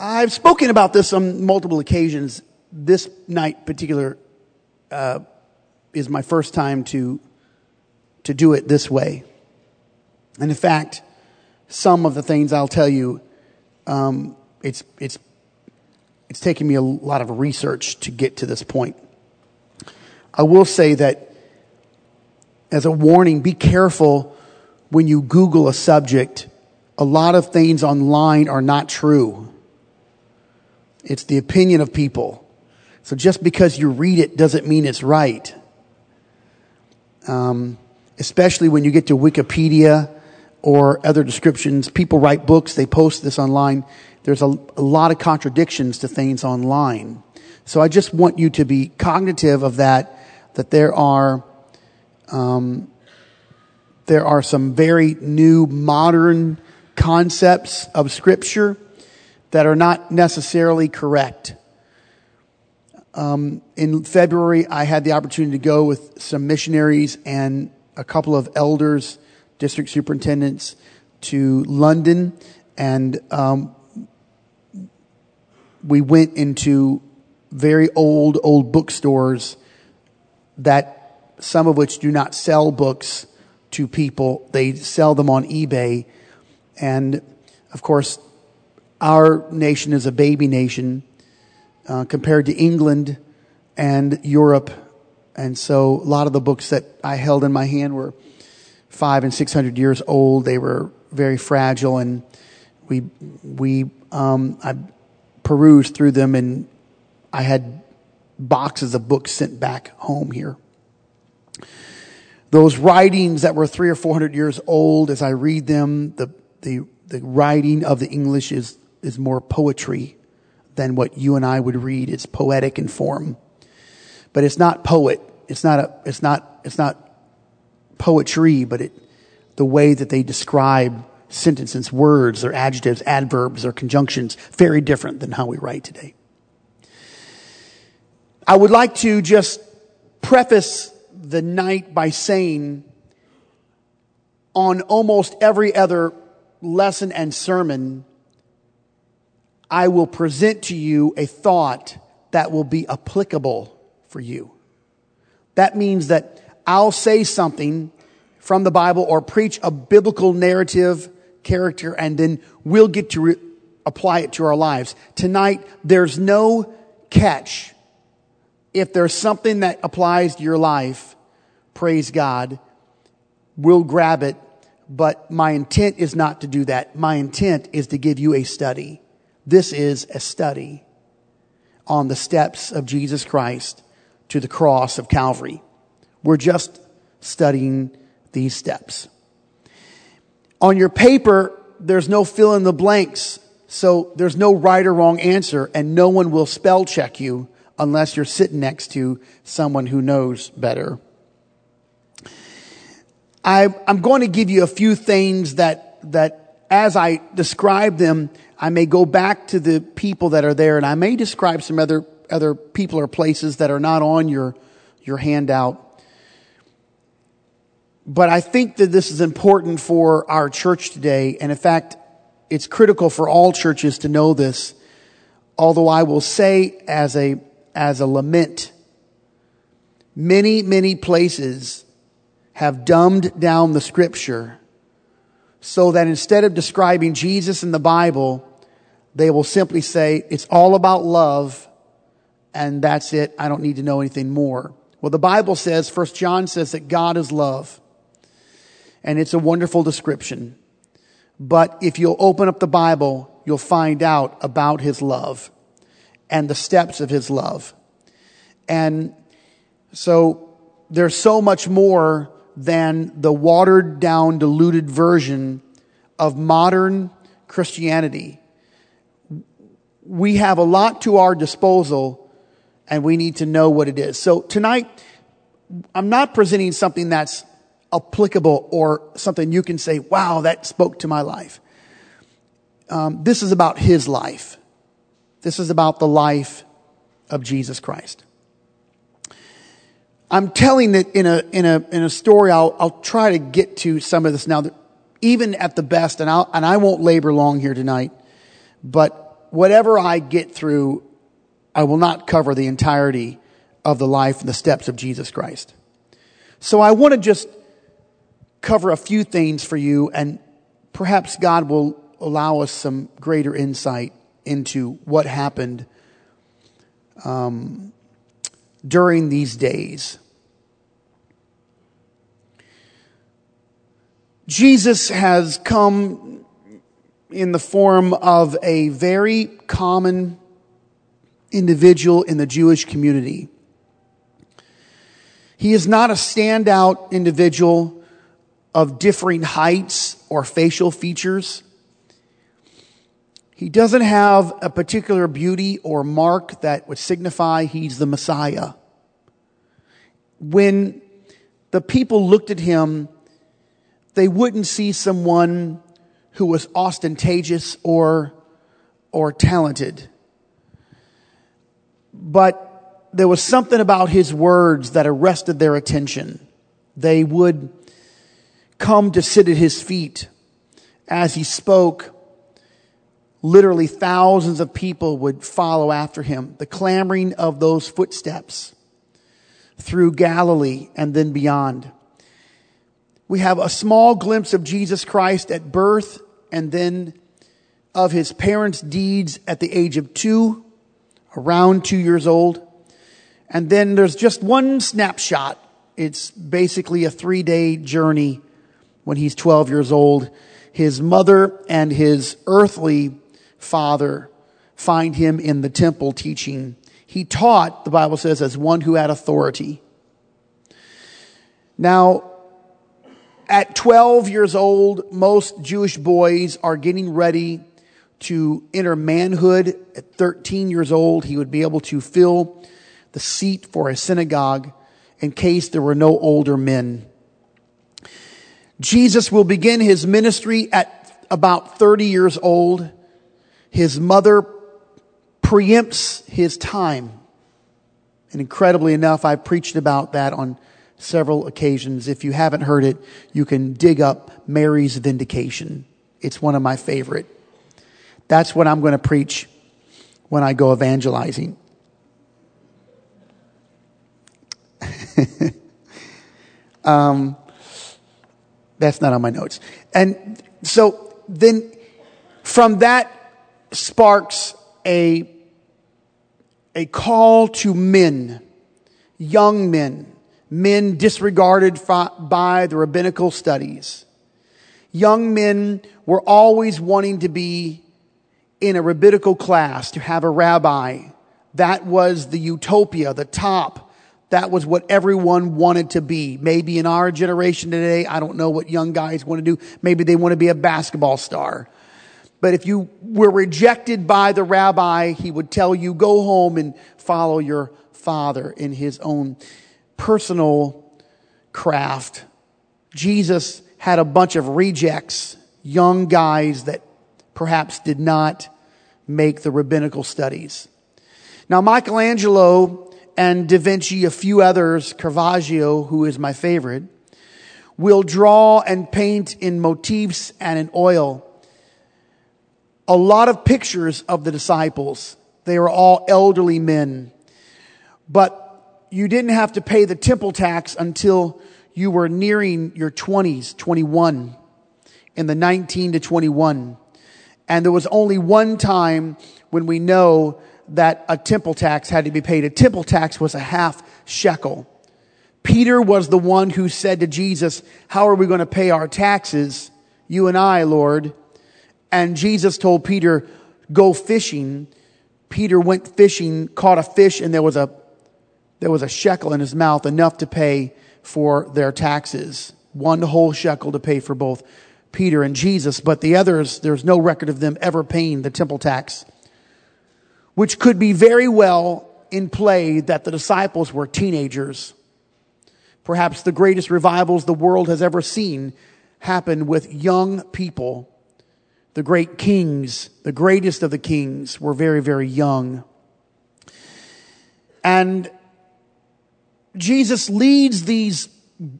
I've spoken about this on multiple occasions. This night, particular, uh, is my first time to to do it this way. And in fact, some of the things I'll tell you, um, it's it's it's taken me a lot of research to get to this point. I will say that as a warning, be careful when you Google a subject. A lot of things online are not true. It's the opinion of people. So just because you read it doesn't mean it's right. Um, especially when you get to Wikipedia or other descriptions. People write books, they post this online. There's a, a lot of contradictions to things online. So I just want you to be cognitive of that, that there are, um, there are some very new modern concepts of scripture that are not necessarily correct. Um, in February, I had the opportunity to go with some missionaries and a couple of elders, district superintendents, to London, and um, we went into very old, old bookstores that some of which do not sell books to people. They sell them on eBay. And of course, our nation is a baby nation uh, compared to England and Europe. And so a lot of the books that I held in my hand were five and six hundred years old. They were very fragile, and we we um, I perused through them, and I had boxes of books sent back home here. Those writings that were three or four hundred years old, as I read them, the the the writing of the English is is more poetry than what you and I would read. It's poetic in form. But it's not poet. It's not a, it's not, it's not poetry, but it, the way that they describe sentences, words, or adjectives, adverbs, or conjunctions, very different than how we write today. I would like to just preface the night by saying on almost every other lesson and sermon, I will present to you a thought that will be applicable for you. That means that I'll say something from the Bible or preach a biblical narrative character and then we'll get to re- apply it to our lives. Tonight, there's no catch. If there's something that applies to your life, praise God, we'll grab it. But my intent is not to do that. My intent is to give you a study. This is a study on the steps of Jesus Christ to the cross of Calvary. We're just studying these steps. On your paper, there's no fill in the blanks. So there's no right or wrong answer and no one will spell check you unless you're sitting next to someone who knows better. I, am going to give you a few things that, that as I describe them, I may go back to the people that are there and I may describe some other, other people or places that are not on your, your handout. But I think that this is important for our church today. And in fact, it's critical for all churches to know this. Although I will say as a, as a lament, many, many places have dumbed down the scripture so that instead of describing Jesus in the Bible, they will simply say, it's all about love and that's it. I don't need to know anything more. Well, the Bible says, First John says that God is love. And it's a wonderful description. But if you'll open up the Bible, you'll find out about his love and the steps of his love. And so there's so much more than the watered down, diluted version of modern Christianity we have a lot to our disposal and we need to know what it is. So tonight, I'm not presenting something that's applicable or something you can say, wow, that spoke to my life. Um, this is about his life. This is about the life of Jesus Christ. I'm telling it in a, in a, in a story. I'll, I'll try to get to some of this now, even at the best, and I'll, and I won't labor long here tonight, but whatever I get through, I will not cover the entirety of the life and the steps of Jesus Christ. So I want to just cover a few things for you, and perhaps God will allow us some greater insight into what happened um, during these days. Jesus has come in the form of a very common individual in the Jewish community. He is not a standout individual of differing heights or facial features. He doesn't have a particular beauty or mark that would signify he's the Messiah. When the people looked at him, they wouldn't see someone who was ostentatious or, or talented. But there was something about his words that arrested their attention. They would come to sit at his feet as he spoke literally thousands of people would follow after him. The clamoring of those footsteps through Galilee and then beyond. We have a small glimpse of Jesus Christ at birth and then of his parents' deeds at the age of two, around two years old. And then there's just one snapshot. It's basically a three day journey when he's 12 years old. His mother and his earthly father find him in the temple teaching. He taught, the Bible says, as one who had authority. Now, at 12 years old, most Jewish boys are getting ready to enter manhood. At 13 years old, he would be able to fill the seat for a synagogue in case there were no older men. Jesus will begin his ministry at about 30 years old. His mother preempts his time. And incredibly enough, I've preached about that on several occasions. If you haven't heard it, you can dig up Mary's Vindication. It's one of my favorite. That's what I'm going to preach when I go evangelizing. um, that's not on my notes. And so then from that sparks a, a call to men, young men, men disregarded by the rabbinical studies. Young men were always wanting to be in a rabbinical class, to have a rabbi. That was the utopia, the top. That was what everyone wanted to be. Maybe in our generation today, I don't know what young guys want to do. Maybe they want to be a basketball star. But if you were rejected by the rabbi, he would tell you, go home and follow your father in his own personal craft. Jesus had a bunch of rejects, young guys that perhaps did not make the rabbinical studies. Now, Michelangelo and Da Vinci, a few others, Caravaggio, who is my favorite, will draw and paint in motifs and in oil a lot of pictures of the disciples. They were all elderly men. But you didn't have to pay the temple tax until you were nearing your 20s, 21, in the 19 to 21. And there was only one time when we know that a temple tax had to be paid. A temple tax was a half shekel. Peter was the one who said to Jesus, how are we going to pay our taxes? You and I, Lord. And Jesus told Peter, go fishing. Peter went fishing, caught a fish, and there was a, there was a shekel in his mouth, enough to pay for their taxes. One whole shekel to pay for both Peter and Jesus, but the others, there's no record of them ever paying the temple tax, which could be very well in play that the disciples were teenagers. Perhaps the greatest revivals the world has ever seen happened with young people the great kings, the greatest of the kings, were very, very young. And Jesus leads these,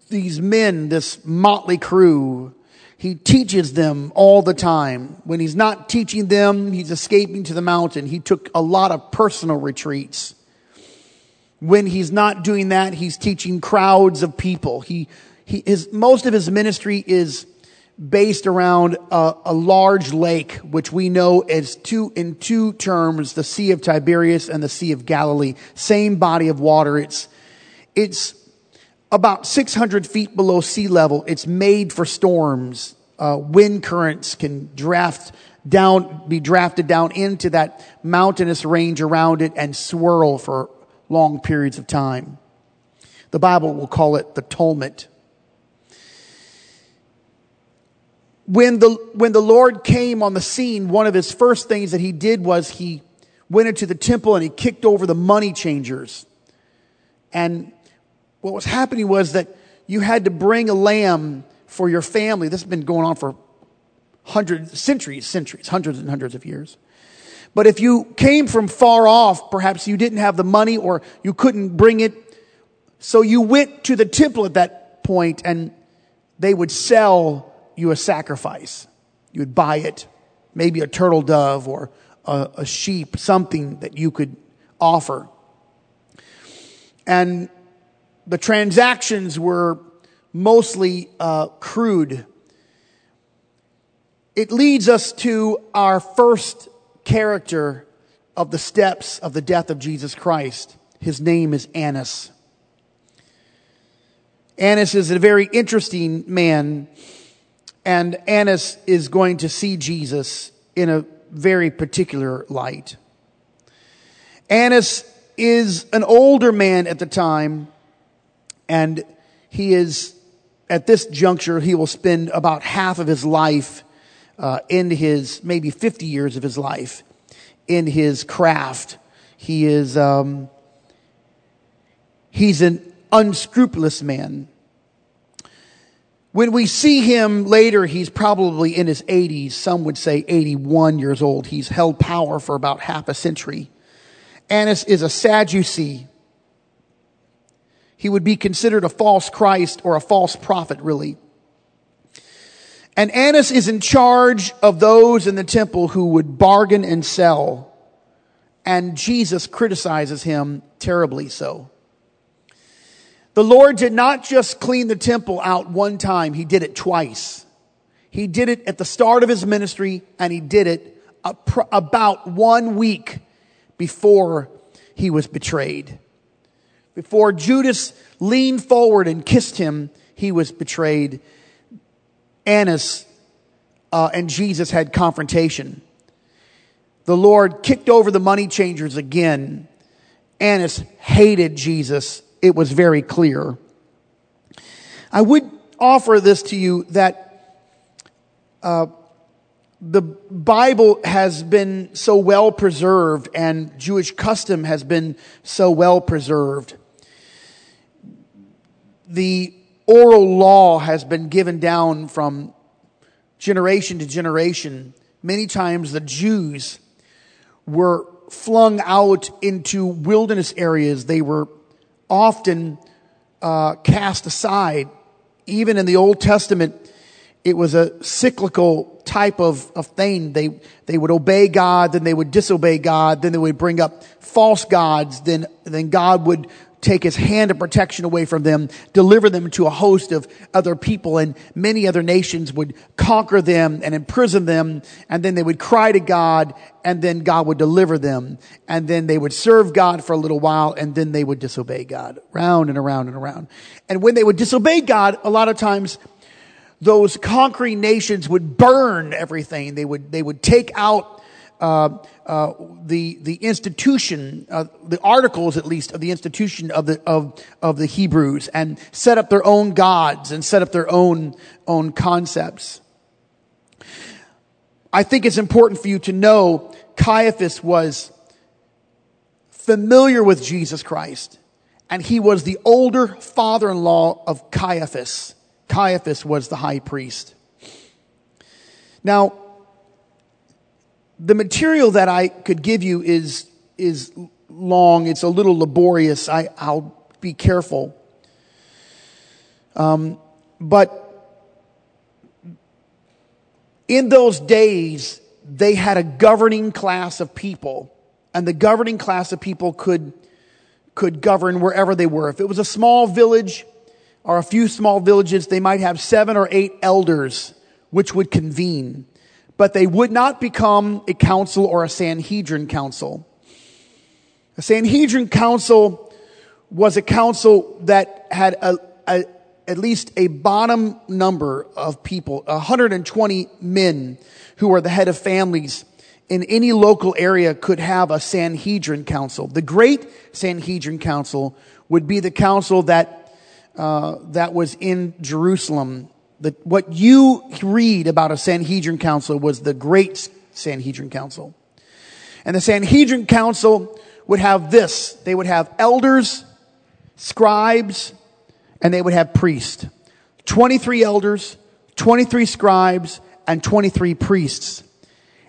these men, this motley crew. he teaches them all the time. When he's not teaching them, he's escaping to the mountain. He took a lot of personal retreats. When he's not doing that, he's teaching crowds of people. He, he, his, most of his ministry is based around a, a, large lake, which we know as two, in two terms, the Sea of Tiberias and the Sea of Galilee. Same body of water. It's, it's about 600 feet below sea level. It's made for storms. Uh, wind currents can draft down, be drafted down into that mountainous range around it and swirl for long periods of time. The Bible will call it the tumult. When the, when the Lord came on the scene, one of his first things that he did was he went into the temple and he kicked over the money changers. And what was happening was that you had to bring a lamb for your family. This has been going on for hundreds, centuries, centuries, hundreds and hundreds of years. But if you came from far off, perhaps you didn't have the money or you couldn't bring it. So you went to the temple at that point and they would sell you a sacrifice. You would buy it, maybe a turtle dove or a, a sheep, something that you could offer. And the transactions were mostly uh, crude. It leads us to our first character of the steps of the death of Jesus Christ. His name is Annas. Annas is a very interesting man, and Annas is going to see Jesus in a very particular light. Annas is an older man at the time, and he is, at this juncture, he will spend about half of his life uh, in his maybe 50 years of his life in his craft. He is um, he's an unscrupulous man. When we see him later, he's probably in his 80s. Some would say 81 years old. He's held power for about half a century. Annas is a Sadducee. He would be considered a false Christ or a false prophet, really. And Annas is in charge of those in the temple who would bargain and sell. And Jesus criticizes him terribly so. The Lord did not just clean the temple out one time, He did it twice. He did it at the start of His ministry and He did it about one week before He was betrayed. Before Judas leaned forward and kissed Him, He was betrayed Annas uh, and Jesus had confrontation. The Lord kicked over the money changers again. Annas hated Jesus. It was very clear. I would offer this to you that uh, the Bible has been so well preserved and Jewish custom has been so well preserved. The oral law has been given down from generation to generation. Many times the Jews were flung out into wilderness areas. They were often uh, cast aside. Even in the Old Testament, it was a cyclical type of, of thing. They, they would obey God, then they would disobey God, then they would bring up false gods, then, then God would take his hand of protection away from them, deliver them to a host of other people, and many other nations would conquer them and imprison them, and then they would cry to God, and then God would deliver them, and then they would serve God for a little while, and then they would disobey God, round and around and around. And when they would disobey God, a lot of times those conquering nations would burn everything. They would, they would take out uh, uh, the the institution, uh, the articles at least of the institution of the of of the Hebrews, and set up their own gods and set up their own own concepts. I think it's important for you to know Caiaphas was familiar with Jesus Christ, and he was the older father-in-law of Caiaphas. Caiaphas was the high priest. Now, the material that I could give you is, is long. It's a little laborious. I, I'll be careful. Um, but in those days, they had a governing class of people, and the governing class of people could, could govern wherever they were. If it was a small village or a few small villages, they might have seven or eight elders which would convene, but they would not become a council or a Sanhedrin council. A Sanhedrin council was a council that had a, a at least a bottom number of people, 120 men who were the head of families in any local area could have a Sanhedrin council. The great Sanhedrin council would be the council that, uh, that was in Jerusalem. The, what you read about a Sanhedrin council was the great Sanhedrin council. And the Sanhedrin council would have this. They would have elders, scribes, and they would have priests. 23 elders, 23 scribes, and 23 priests.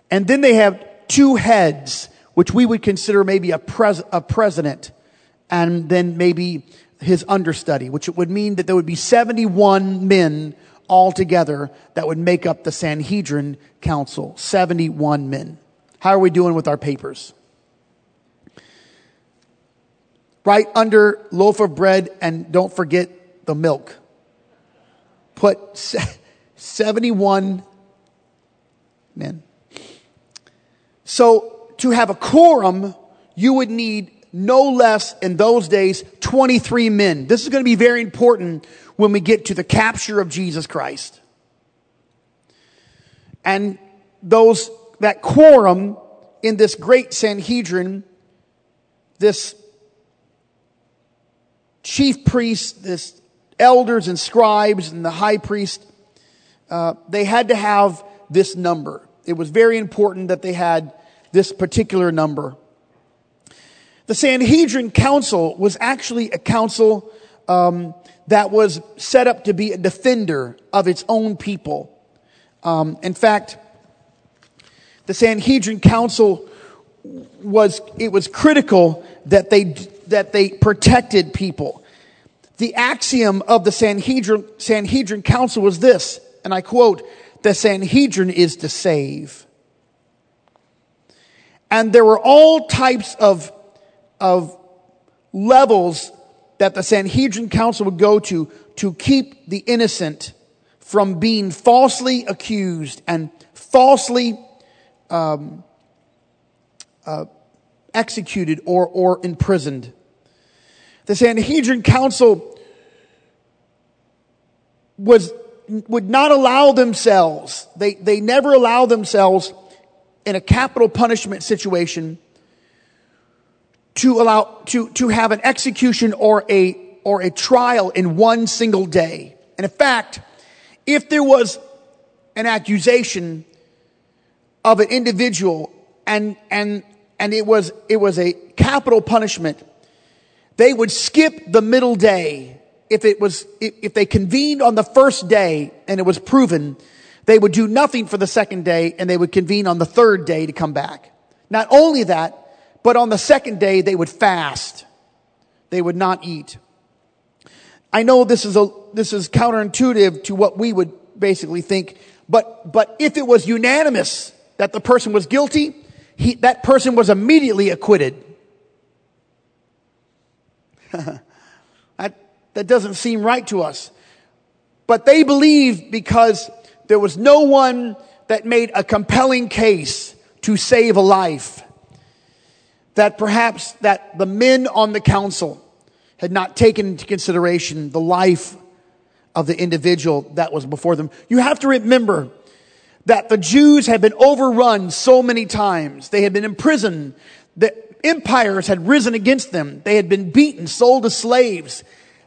And then they have two heads, which we would consider maybe a, pres- a president, and then maybe his understudy, which would mean that there would be 71 men altogether that would make up the Sanhedrin Council. 71 men. How are we doing with our papers? Right under loaf of bread, and don't forget the milk. Put 71 men. So to have a quorum, you would need no less in those days 23 men. This is going to be very important when we get to the capture of Jesus Christ. And those, that quorum in this great Sanhedrin, this chief priest, this elders and scribes and the high priest, uh, they had to have this number. It was very important that they had this particular number. The Sanhedrin Council was actually a council um, that was set up to be a defender of its own people. Um, in fact, the Sanhedrin Council was it was critical that they that they protected people. The axiom of the Sanhedrin, Sanhedrin Council was this, and I quote, the Sanhedrin is to save. And there were all types of, of levels that the Sanhedrin Council would go to to keep the innocent from being falsely accused and falsely um, uh, executed or, or imprisoned. The Sanhedrin Council was, would not allow themselves, they, they never allow themselves in a capital punishment situation to allow, to, to have an execution or a, or a trial in one single day. And in fact, if there was an accusation of an individual and, and, and it was, it was a capital punishment, they would skip the middle day. If it was, if they convened on the first day and it was proven, they would do nothing for the second day and they would convene on the third day to come back. Not only that, but on the second day they would fast. They would not eat. I know this is a, this is counterintuitive to what we would basically think, but, but if it was unanimous that the person was guilty, he, that person was immediately acquitted. that, that doesn't seem right to us. But they believed because there was no one that made a compelling case to save a life. That perhaps that the men on the council had not taken into consideration the life of the individual that was before them. You have to remember that the Jews had been overrun so many times. They had been imprisoned. The empires had risen against them. They had been beaten, sold as slaves.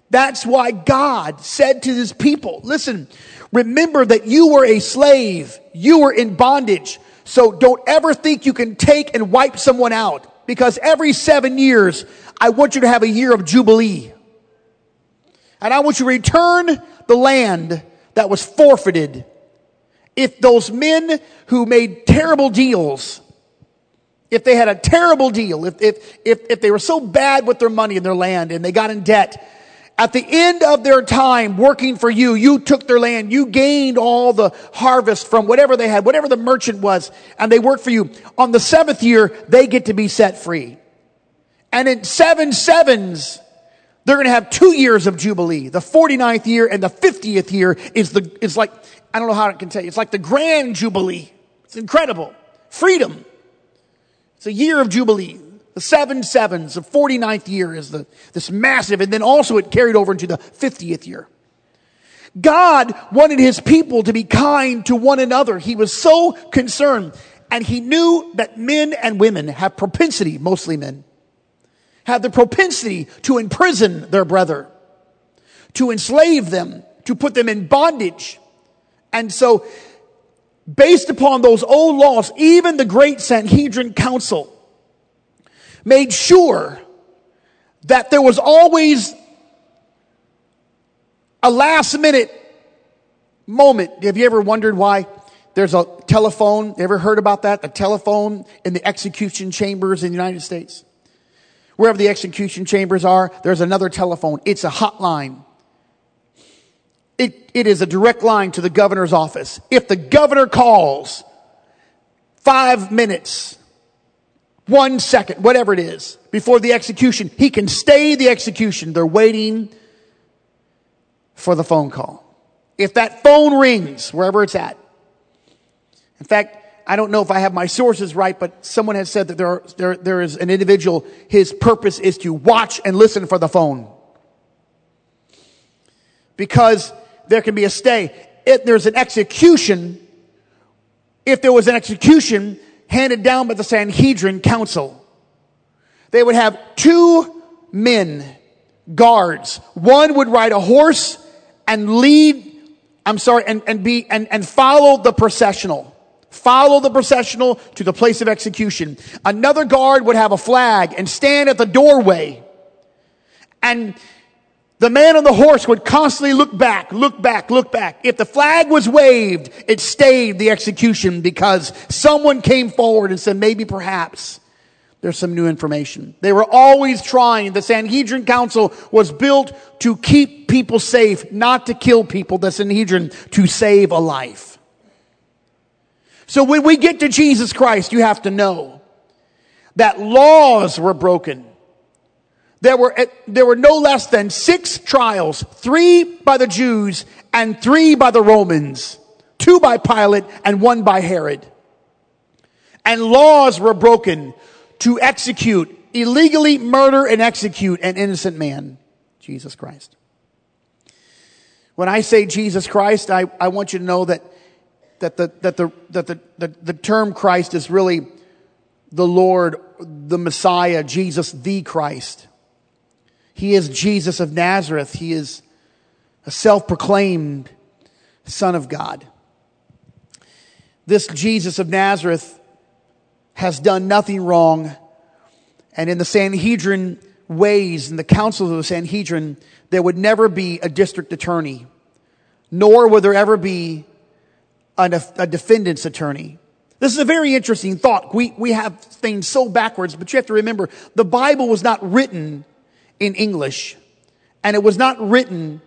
That's why God said to his people, listen, remember that you were a slave. You were in bondage. So don't ever think you can take and wipe someone out because every seven years, I want you to have a year of jubilee. And I want you to return the land that was forfeited. If those men who made terrible deals if they had a terrible deal, if, if, if, if they were so bad with their money and their land and they got in debt At the end of their time working for you, you took their land, you gained all the harvest from whatever they had, whatever the merchant was, and they worked for you. On the seventh year, they get to be set free. And in seven sevens, they're going to have two years of Jubilee. The 49th year and the 50th year is the, is like, I don't know how I can tell you. It's like the grand Jubilee. It's incredible. Freedom. It's a year of Jubilee. The seven sevens, the 49th year is the, this massive, and then also it carried over into the 50th year. God wanted his people to be kind to one another. He was so concerned. And he knew that men and women have propensity, mostly men, have the propensity to imprison their brother, to enslave them, to put them in bondage. And so, based upon those old laws, even the great Sanhedrin Council made sure that there was always a last minute moment. Have you ever wondered why there's a telephone? Ever heard about that? A telephone in the execution chambers in the United States? Wherever the execution chambers are, there's another telephone. It's a hotline. It, it is a direct line to the governor's office. If the governor calls five minutes one second, whatever it is, before the execution. He can stay the execution. They're waiting for the phone call. If that phone rings, wherever it's at. In fact, I don't know if I have my sources right, but someone has said that there, are, there, there is an individual, his purpose is to watch and listen for the phone. Because there can be a stay. If there's an execution, if there was an execution, handed down by the Sanhedrin council. They would have two men, guards. One would ride a horse and lead, I'm sorry, and, and be, and, and follow the processional. Follow the processional to the place of execution. Another guard would have a flag and stand at the doorway and the man on the horse would constantly look back, look back, look back. If the flag was waved, it stayed the execution because someone came forward and said, maybe perhaps there's some new information. They were always trying. The Sanhedrin Council was built to keep people safe, not to kill people. The Sanhedrin to save a life. So when we get to Jesus Christ, you have to know that laws were broken there were, eh, there were no less than six trials, three by the Jews and three by the Romans, two by Pilate and one by Herod. And laws were broken to execute, illegally murder and execute an innocent man, Jesus Christ. When I say Jesus Christ, I, I want you to know that, that, the, that, the, that the, the, the term Christ is really the Lord, the Messiah, Jesus the Christ. He is Jesus of Nazareth. He is a self proclaimed Son of God. This Jesus of Nazareth has done nothing wrong. And in the Sanhedrin ways, in the councils of the Sanhedrin, there would never be a district attorney, nor would there ever be a, a defendant's attorney. This is a very interesting thought. We, we have things so backwards, but you have to remember the Bible was not written in English, and it was not written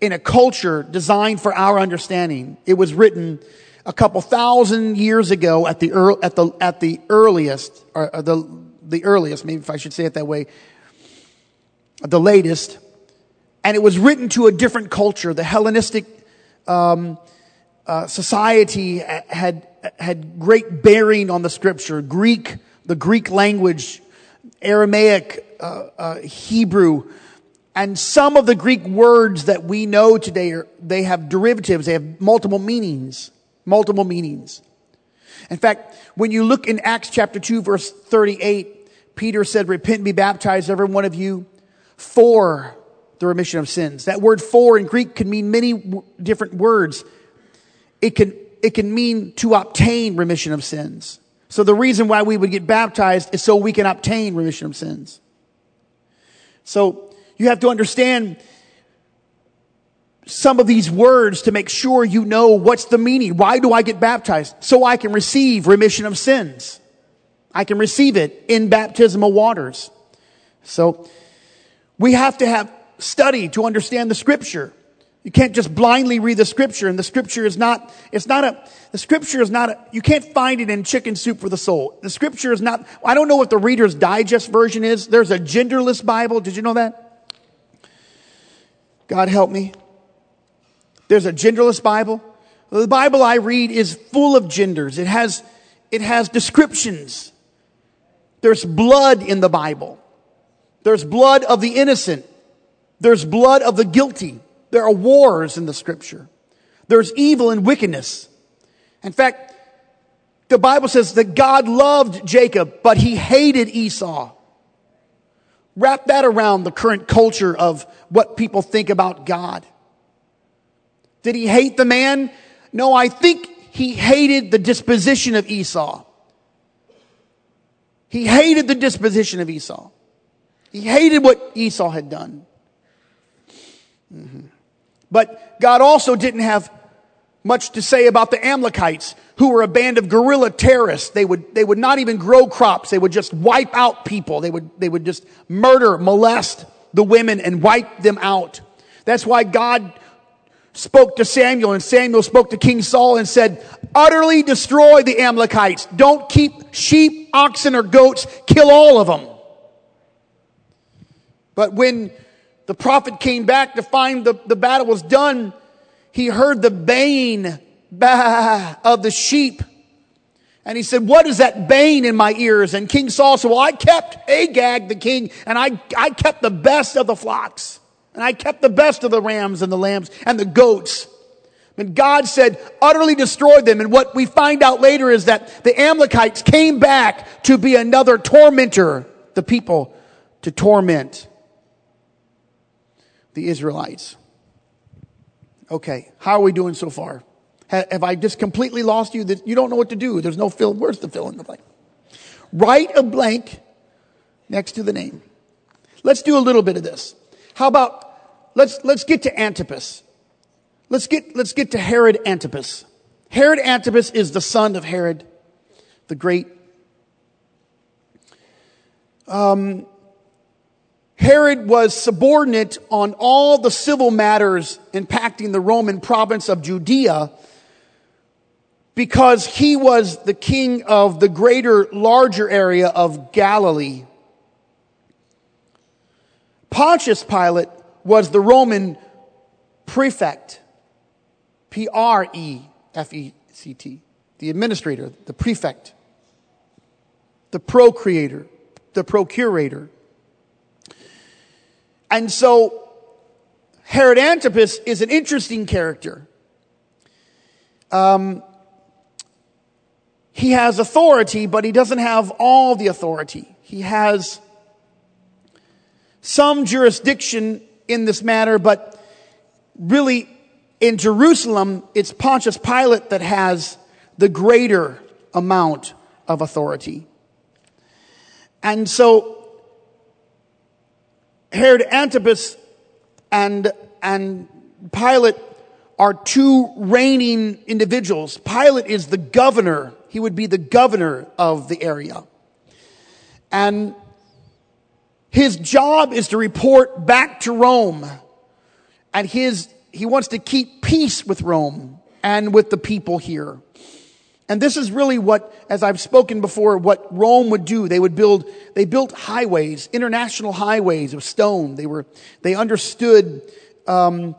in a culture designed for our understanding. It was written a couple thousand years ago at the, at the, at the earliest, or the, the earliest, maybe if I should say it that way, the latest. And it was written to a different culture. The Hellenistic um, uh, society had had great bearing on the scripture. Greek, the Greek language, Aramaic, uh, uh, Hebrew, and some of the Greek words that we know today are, they have derivatives. They have multiple meanings, multiple meanings. In fact, when you look in Acts chapter 2 verse 38, Peter said, repent and be baptized, every one of you, for the remission of sins. That word for in Greek can mean many w- different words. It can, it can mean to obtain remission of sins. So the reason why we would get baptized is so we can obtain remission of sins. So you have to understand some of these words to make sure you know what's the meaning. Why do I get baptized? So I can receive remission of sins. I can receive it in baptismal waters. So we have to have study to understand the scripture. You can't just blindly read the scripture and the scripture is not, it's not a, the scripture is not a, you can't find it in chicken soup for the soul. The scripture is not, I don't know what the Reader's Digest version is. There's a genderless Bible. Did you know that? God help me. There's a genderless Bible. The Bible I read is full of genders. It has, it has descriptions. There's blood in the Bible. There's blood of the innocent. There's blood of the guilty. There are wars in the scripture. There's evil and wickedness. In fact, the Bible says that God loved Jacob, but he hated Esau. Wrap that around the current culture of what people think about God. Did he hate the man? No, I think he hated the disposition of Esau. He hated the disposition of Esau. He hated what Esau had done. Mm-hmm. But God also didn't have much to say about the Amalekites, who were a band of guerrilla terrorists. They would, they would not even grow crops. They would just wipe out people. They would, they would just murder, molest the women and wipe them out. That's why God spoke to Samuel and Samuel spoke to King Saul and said, utterly destroy the Amalekites. Don't keep sheep, oxen, or goats. Kill all of them. But when the prophet came back to find the, the battle was done, he heard the baying bah, of the sheep. And he said, what is that baying in my ears? And King Saul said, well, I kept Agag, the king, and I, I kept the best of the flocks. And I kept the best of the rams and the lambs and the goats. And God said, utterly destroyed them. And what we find out later is that the Amalekites came back to be another tormentor, the people to torment the Israelites. Okay, how are we doing so far? Have I just completely lost you? That you don't know what to do. There's no fill. Where's the fill in the blank? Write a blank next to the name. Let's do a little bit of this. How about let's let's get to Antipas. Let's get let's get to Herod Antipas. Herod Antipas is the son of Herod the Great. Um, Herod was subordinate on all the civil matters impacting the Roman province of Judea because he was the king of the greater, larger area of Galilee. Pontius Pilate was the Roman prefect. P R E F E C T. The administrator, the prefect, the procreator, the procurator. And so Herod Antipas is an interesting character. Um, he has authority, but he doesn't have all the authority. He has some jurisdiction in this matter, but really in Jerusalem, it's Pontius Pilate that has the greater amount of authority. And so Herod Antipas and, and Pilate are two reigning individuals. Pilate is the governor. He would be the governor of the area. And his job is to report back to Rome. And his, he wants to keep peace with Rome and with the people here. And this is really what, as I've spoken before, what Rome would do. They would build, they built highways, international highways of stone. They were, they understood, um,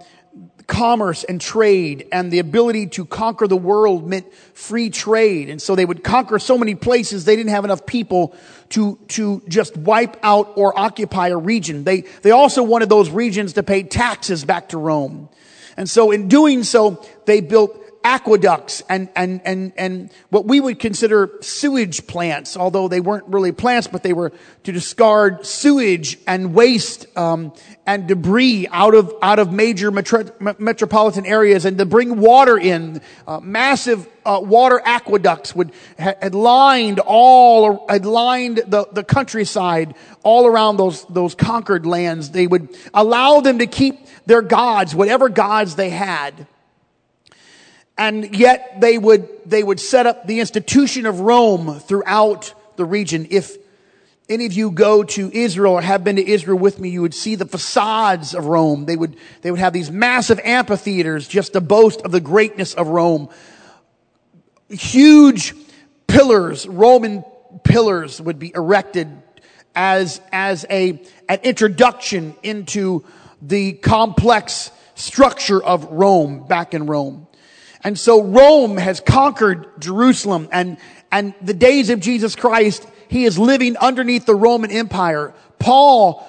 commerce and trade and the ability to conquer the world meant free trade. And so they would conquer so many places they didn't have enough people to, to just wipe out or occupy a region. They, they also wanted those regions to pay taxes back to Rome. And so in doing so, they built aqueducts and, and, and, and what we would consider sewage plants, although they weren't really plants, but they were to discard sewage and waste, um, and debris out of, out of major metro, metropolitan areas and to bring water in. Uh, massive, uh, water aqueducts would, had lined all, had lined the, the countryside all around those, those conquered lands. They would allow them to keep their gods, whatever gods they had and yet they would, they would set up the institution of Rome throughout the region. If, any of you go to Israel or have been to Israel with me, you would see the facades of Rome. They would, they would have these massive amphitheaters just to boast of the greatness of Rome. Huge pillars, Roman pillars would be erected as, as a, an introduction into the complex structure of Rome back in Rome. And so Rome has conquered Jerusalem and, and the days of Jesus Christ he is living underneath the Roman Empire. Paul,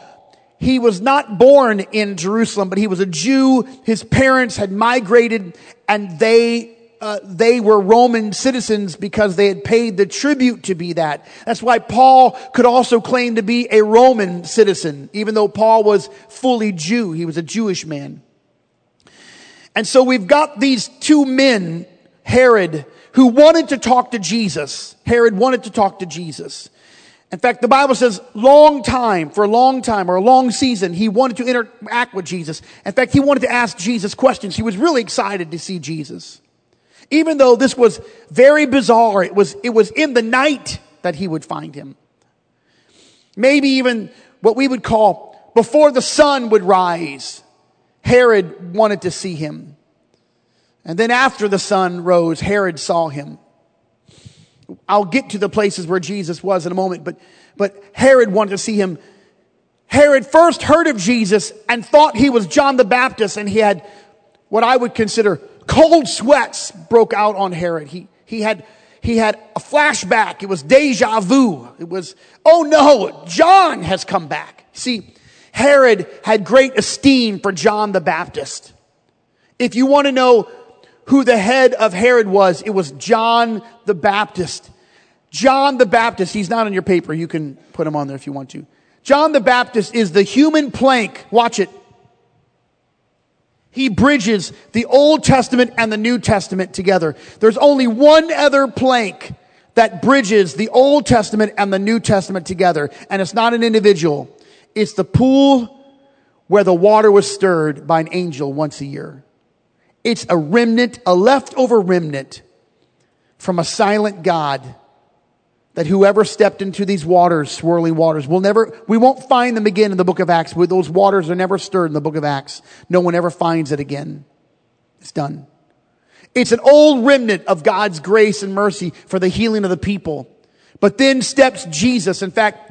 he was not born in Jerusalem, but he was a Jew. His parents had migrated and they uh, they were Roman citizens because they had paid the tribute to be that. That's why Paul could also claim to be a Roman citizen, even though Paul was fully Jew. He was a Jewish man. And so we've got these two men, Herod who wanted to talk to Jesus. Herod wanted to talk to Jesus. In fact, the Bible says long time, for a long time or a long season, he wanted to interact with Jesus. In fact, he wanted to ask Jesus questions. He was really excited to see Jesus. Even though this was very bizarre, it was, it was in the night that he would find him. Maybe even what we would call before the sun would rise, Herod wanted to see him. And then after the sun rose, Herod saw him. I'll get to the places where Jesus was in a moment, but, but Herod wanted to see him. Herod first heard of Jesus and thought he was John the Baptist, and he had what I would consider cold sweats broke out on Herod. He, he had, he had a flashback. It was deja vu. It was, oh no, John has come back. See, Herod had great esteem for John the Baptist. If you want to know who the head of Herod was. It was John the Baptist. John the Baptist, he's not on your paper. You can put him on there if you want to. John the Baptist is the human plank. Watch it. He bridges the Old Testament and the New Testament together. There's only one other plank that bridges the Old Testament and the New Testament together. And it's not an individual. It's the pool where the water was stirred by an angel once a year. It's a remnant, a leftover remnant from a silent God that whoever stepped into these waters, swirling waters, will never, we won't find them again in the book of Acts. Those waters are never stirred in the book of Acts. No one ever finds it again. It's done. It's an old remnant of God's grace and mercy for the healing of the people. But then steps Jesus. In fact,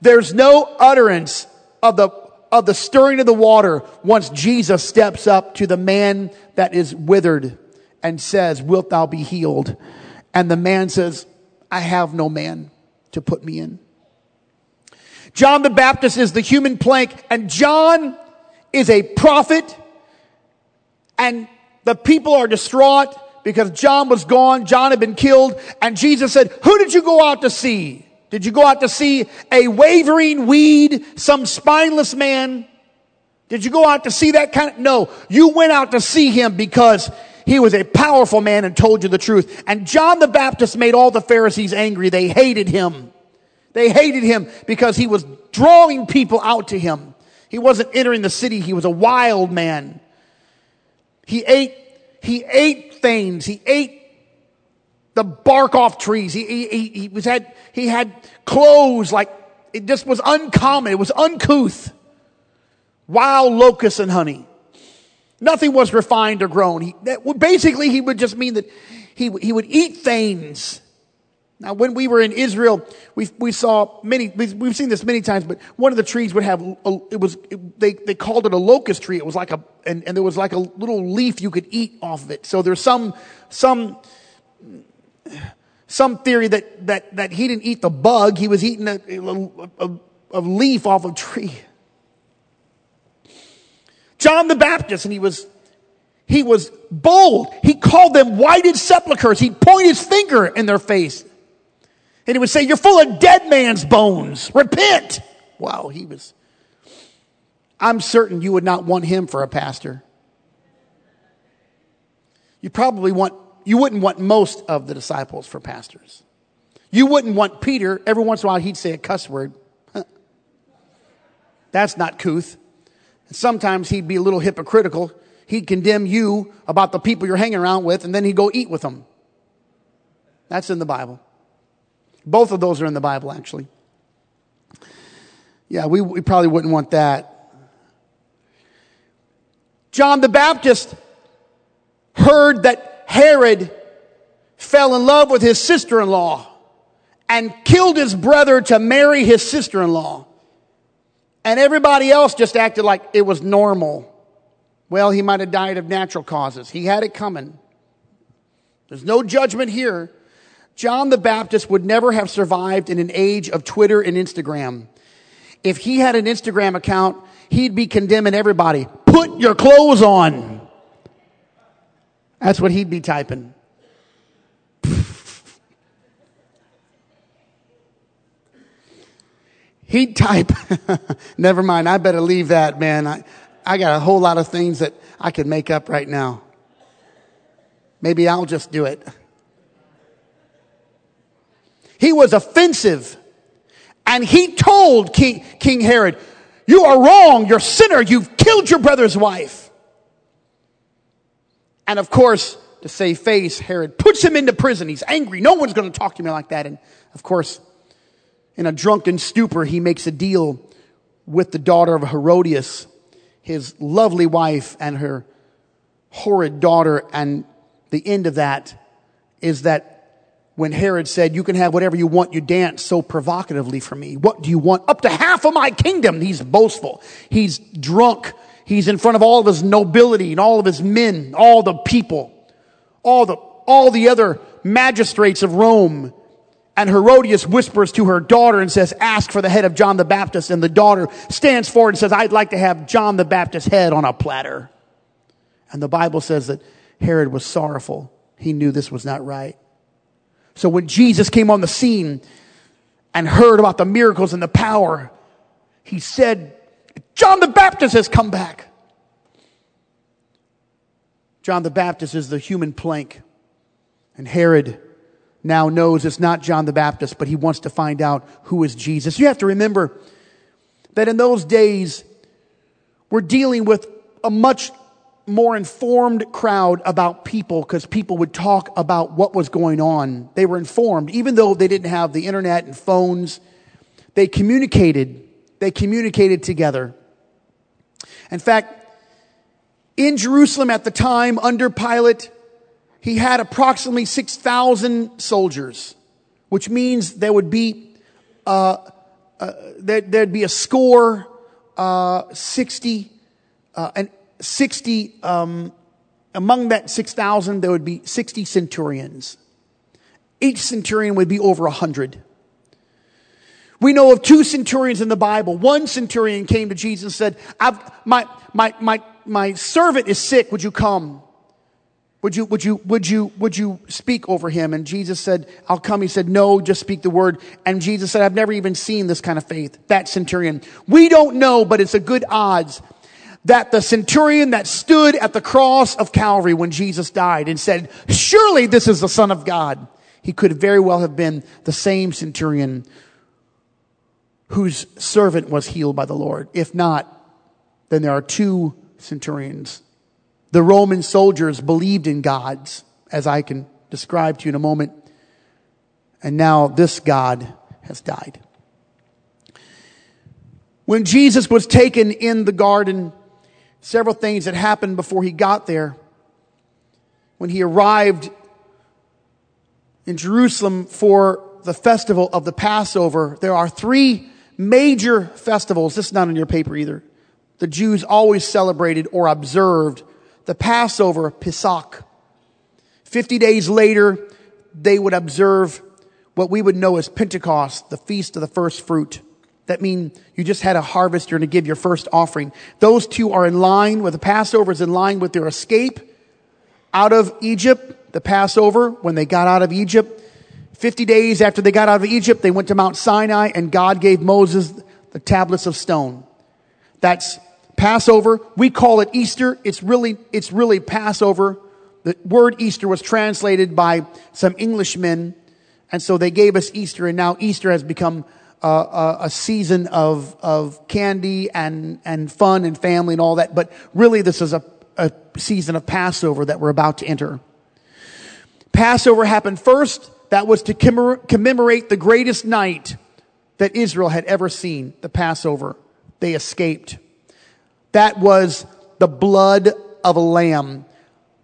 there's no utterance of the of the stirring of the water once Jesus steps up to the man that is withered and says, wilt thou be healed? And the man says, I have no man to put me in. John the Baptist is the human plank and John is a prophet and the people are distraught because John was gone. John had been killed and Jesus said, who did you go out to see? Did you go out to see a wavering weed, some spineless man? Did you go out to see that kind of, no, you went out to see him because he was a powerful man and told you the truth. And John the Baptist made all the Pharisees angry. They hated him. They hated him because he was drawing people out to him. He wasn't entering the city. He was a wild man. He ate, he ate things. He ate the bark off trees. He, he, he, was had, he had clothes like it just was uncommon. It was uncouth. Wild locusts and honey. Nothing was refined or grown. He, that, basically, he would just mean that he, he would eat things. Now, when we were in Israel, we, we saw many, we've seen this many times, but one of the trees would have, a, it was, it, they, they called it a locust tree. It was like a, and, and there was like a little leaf you could eat off of it. So there's some, some, some theory that, that, that he didn't eat the bug, he was eating a, a, a leaf off a tree. John the Baptist, and he was, he was bold. He called them whited sepulchres. He'd point his finger in their face. And he would say, you're full of dead man's bones. Repent. Wow, he was, I'm certain you would not want him for a pastor. You probably want you wouldn't want most of the disciples for pastors. You wouldn't want Peter, every once in a while he'd say a cuss word. That's not couth. Sometimes he'd be a little hypocritical. He'd condemn you about the people you're hanging around with and then he'd go eat with them. That's in the Bible. Both of those are in the Bible actually. Yeah, we, we probably wouldn't want that. John the Baptist heard that Herod fell in love with his sister-in-law and killed his brother to marry his sister-in-law. And everybody else just acted like it was normal. Well, he might have died of natural causes. He had it coming. There's no judgment here. John the Baptist would never have survived in an age of Twitter and Instagram. If he had an Instagram account, he'd be condemning everybody. Put your clothes on. That's what he'd be typing. He'd type, never mind, I better leave that, man. I, I got a whole lot of things that I could make up right now. Maybe I'll just do it. He was offensive. And he told King, King Herod, You are wrong. You're a sinner. You've killed your brother's wife. And of course, to save face, Herod puts him into prison. He's angry. No one's going to talk to me like that. And of course, in a drunken stupor, he makes a deal with the daughter of Herodias, his lovely wife, and her horrid daughter. And the end of that is that when Herod said, You can have whatever you want, you dance so provocatively for me. What do you want? Up to half of my kingdom. He's boastful. He's drunk. He's in front of all of his nobility and all of his men, all the people, all the, all the other magistrates of Rome. And Herodias whispers to her daughter and says, ask for the head of John the Baptist. And the daughter stands forward and says, I'd like to have John the Baptist's head on a platter. And the Bible says that Herod was sorrowful. He knew this was not right. So when Jesus came on the scene and heard about the miracles and the power, he said, John the Baptist has come back. John the Baptist is the human plank. And Herod now knows it's not John the Baptist, but he wants to find out who is Jesus. You have to remember that in those days, we're dealing with a much more informed crowd about people because people would talk about what was going on. They were informed, even though they didn't have the internet and phones. They communicated. They communicated together. In fact, in Jerusalem at the time, under Pilate, he had approximately 6,000 soldiers, which means there would be, uh, uh, there, would be a score, uh, 60, uh, and 60, um, among that 6,000, there would be 60 centurions. Each centurion would be over 100. We know of two centurions in the Bible. One centurion came to Jesus and said, my, my, my, my servant is sick. Would you come? Would you, would you, would you, would you speak over him? And Jesus said, I'll come. He said, no, just speak the word. And Jesus said, I've never even seen this kind of faith. That centurion. We don't know, but it's a good odds that the centurion that stood at the cross of Calvary when Jesus died and said, surely this is the son of God. He could very well have been the same centurion whose servant was healed by the Lord. If not, then there are two centurions. The Roman soldiers believed in gods, as I can describe to you in a moment. And now this God has died. When Jesus was taken in the garden, several things that happened before he got there. When he arrived in Jerusalem for the festival of the Passover, there are three major festivals. This is not in your paper either. The Jews always celebrated or observed the Passover, Pesach. Fifty days later, they would observe what we would know as Pentecost, the feast of the first fruit. That means you just had a harvest, you're going to give your first offering. Those two are in line with the Passover is in line with their escape out of Egypt. The Passover, when they got out of Egypt, 50 days after they got out of Egypt, they went to Mount Sinai and God gave Moses the tablets of stone. That's Passover. We call it Easter. It's really, it's really Passover. The word Easter was translated by some Englishmen. And so they gave us Easter and now Easter has become uh, a season of, of candy and, and fun and family and all that. But really, this is a, a season of Passover that we're about to enter. Passover happened first. That was to commemorate the greatest night that Israel had ever seen, the Passover. They escaped. That was the blood of a lamb.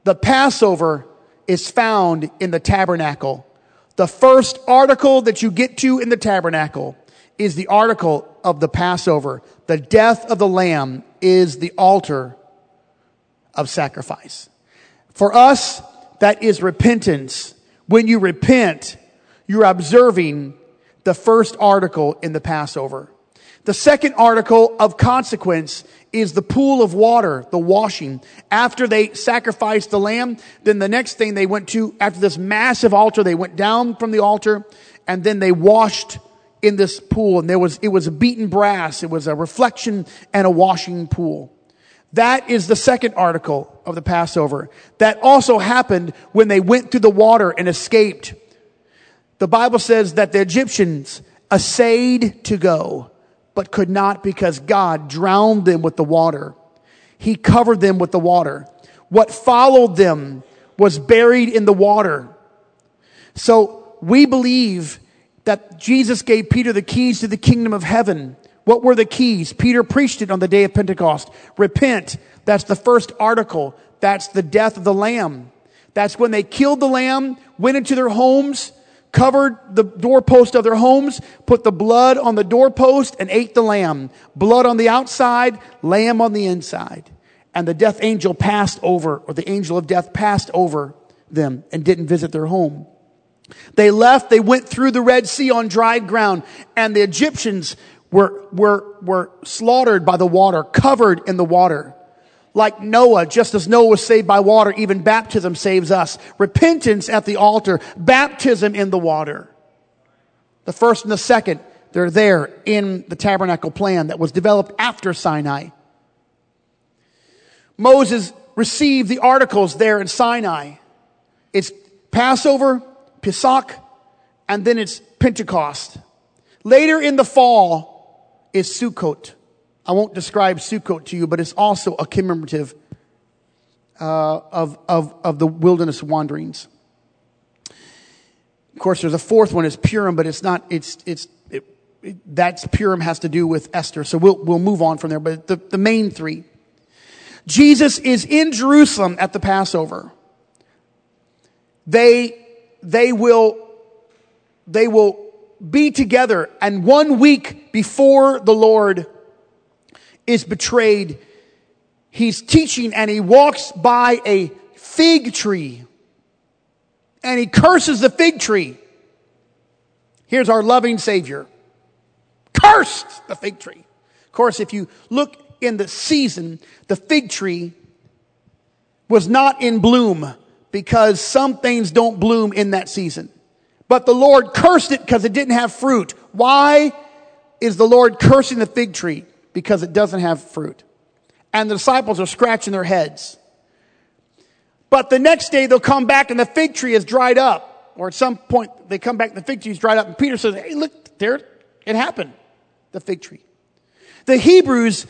The Passover is found in the tabernacle. The first article that you get to in the tabernacle is the article of the Passover. The death of the lamb is the altar of sacrifice. For us, that is repentance. When you repent, you're observing the first article in the Passover. The second article of consequence is the pool of water, the washing. After they sacrificed the lamb, then the next thing they went to, after this massive altar, they went down from the altar and then they washed in this pool. And there was, it was a beaten brass. It was a reflection and a washing pool. That is the second article of the Passover. That also happened when they went through the water and escaped. The Bible says that the Egyptians essayed to go but could not because God drowned them with the water. He covered them with the water. What followed them was buried in the water. So we believe that Jesus gave Peter the keys to the kingdom of heaven. What were the keys? Peter preached it on the day of Pentecost. Repent. That's the first article. That's the death of the lamb. That's when they killed the lamb, went into their homes, covered the doorpost of their homes, put the blood on the doorpost, and ate the lamb. Blood on the outside, lamb on the inside. And the death angel passed over, or the angel of death passed over them and didn't visit their home. They left, they went through the Red Sea on dry ground, and the Egyptians were, were, were slaughtered by the water, covered in the water like Noah, just as Noah was saved by water, even baptism saves us. Repentance at the altar, baptism in the water. The first and the second, they're there in the tabernacle plan that was developed after Sinai. Moses received the articles there in Sinai. It's Passover, Pesach, and then it's Pentecost. Later in the fall is Sukkot. I won't describe Sukkot to you, but it's also a commemorative uh, of, of, of the wilderness wanderings. Of course, there's a fourth one, is Purim, but it's not, it's, it's, it, it, that's Purim has to do with Esther. So we'll, we'll move on from there. But the, the main three. Jesus is in Jerusalem at the Passover. They, they will, they will be together and one week before the Lord is betrayed, he's teaching and he walks by a fig tree and he curses the fig tree. Here's our loving Savior. Cursed the fig tree. Of course, if you look in the season, the fig tree was not in bloom because some things don't bloom in that season. But the Lord cursed it because it didn't have fruit. Why is the Lord cursing the fig tree? because it doesn't have fruit. And the disciples are scratching their heads. But the next day they'll come back and the fig tree is dried up. Or at some point they come back and the fig tree is dried up. And Peter says, Hey, look, there, it happened. The fig tree. The Hebrews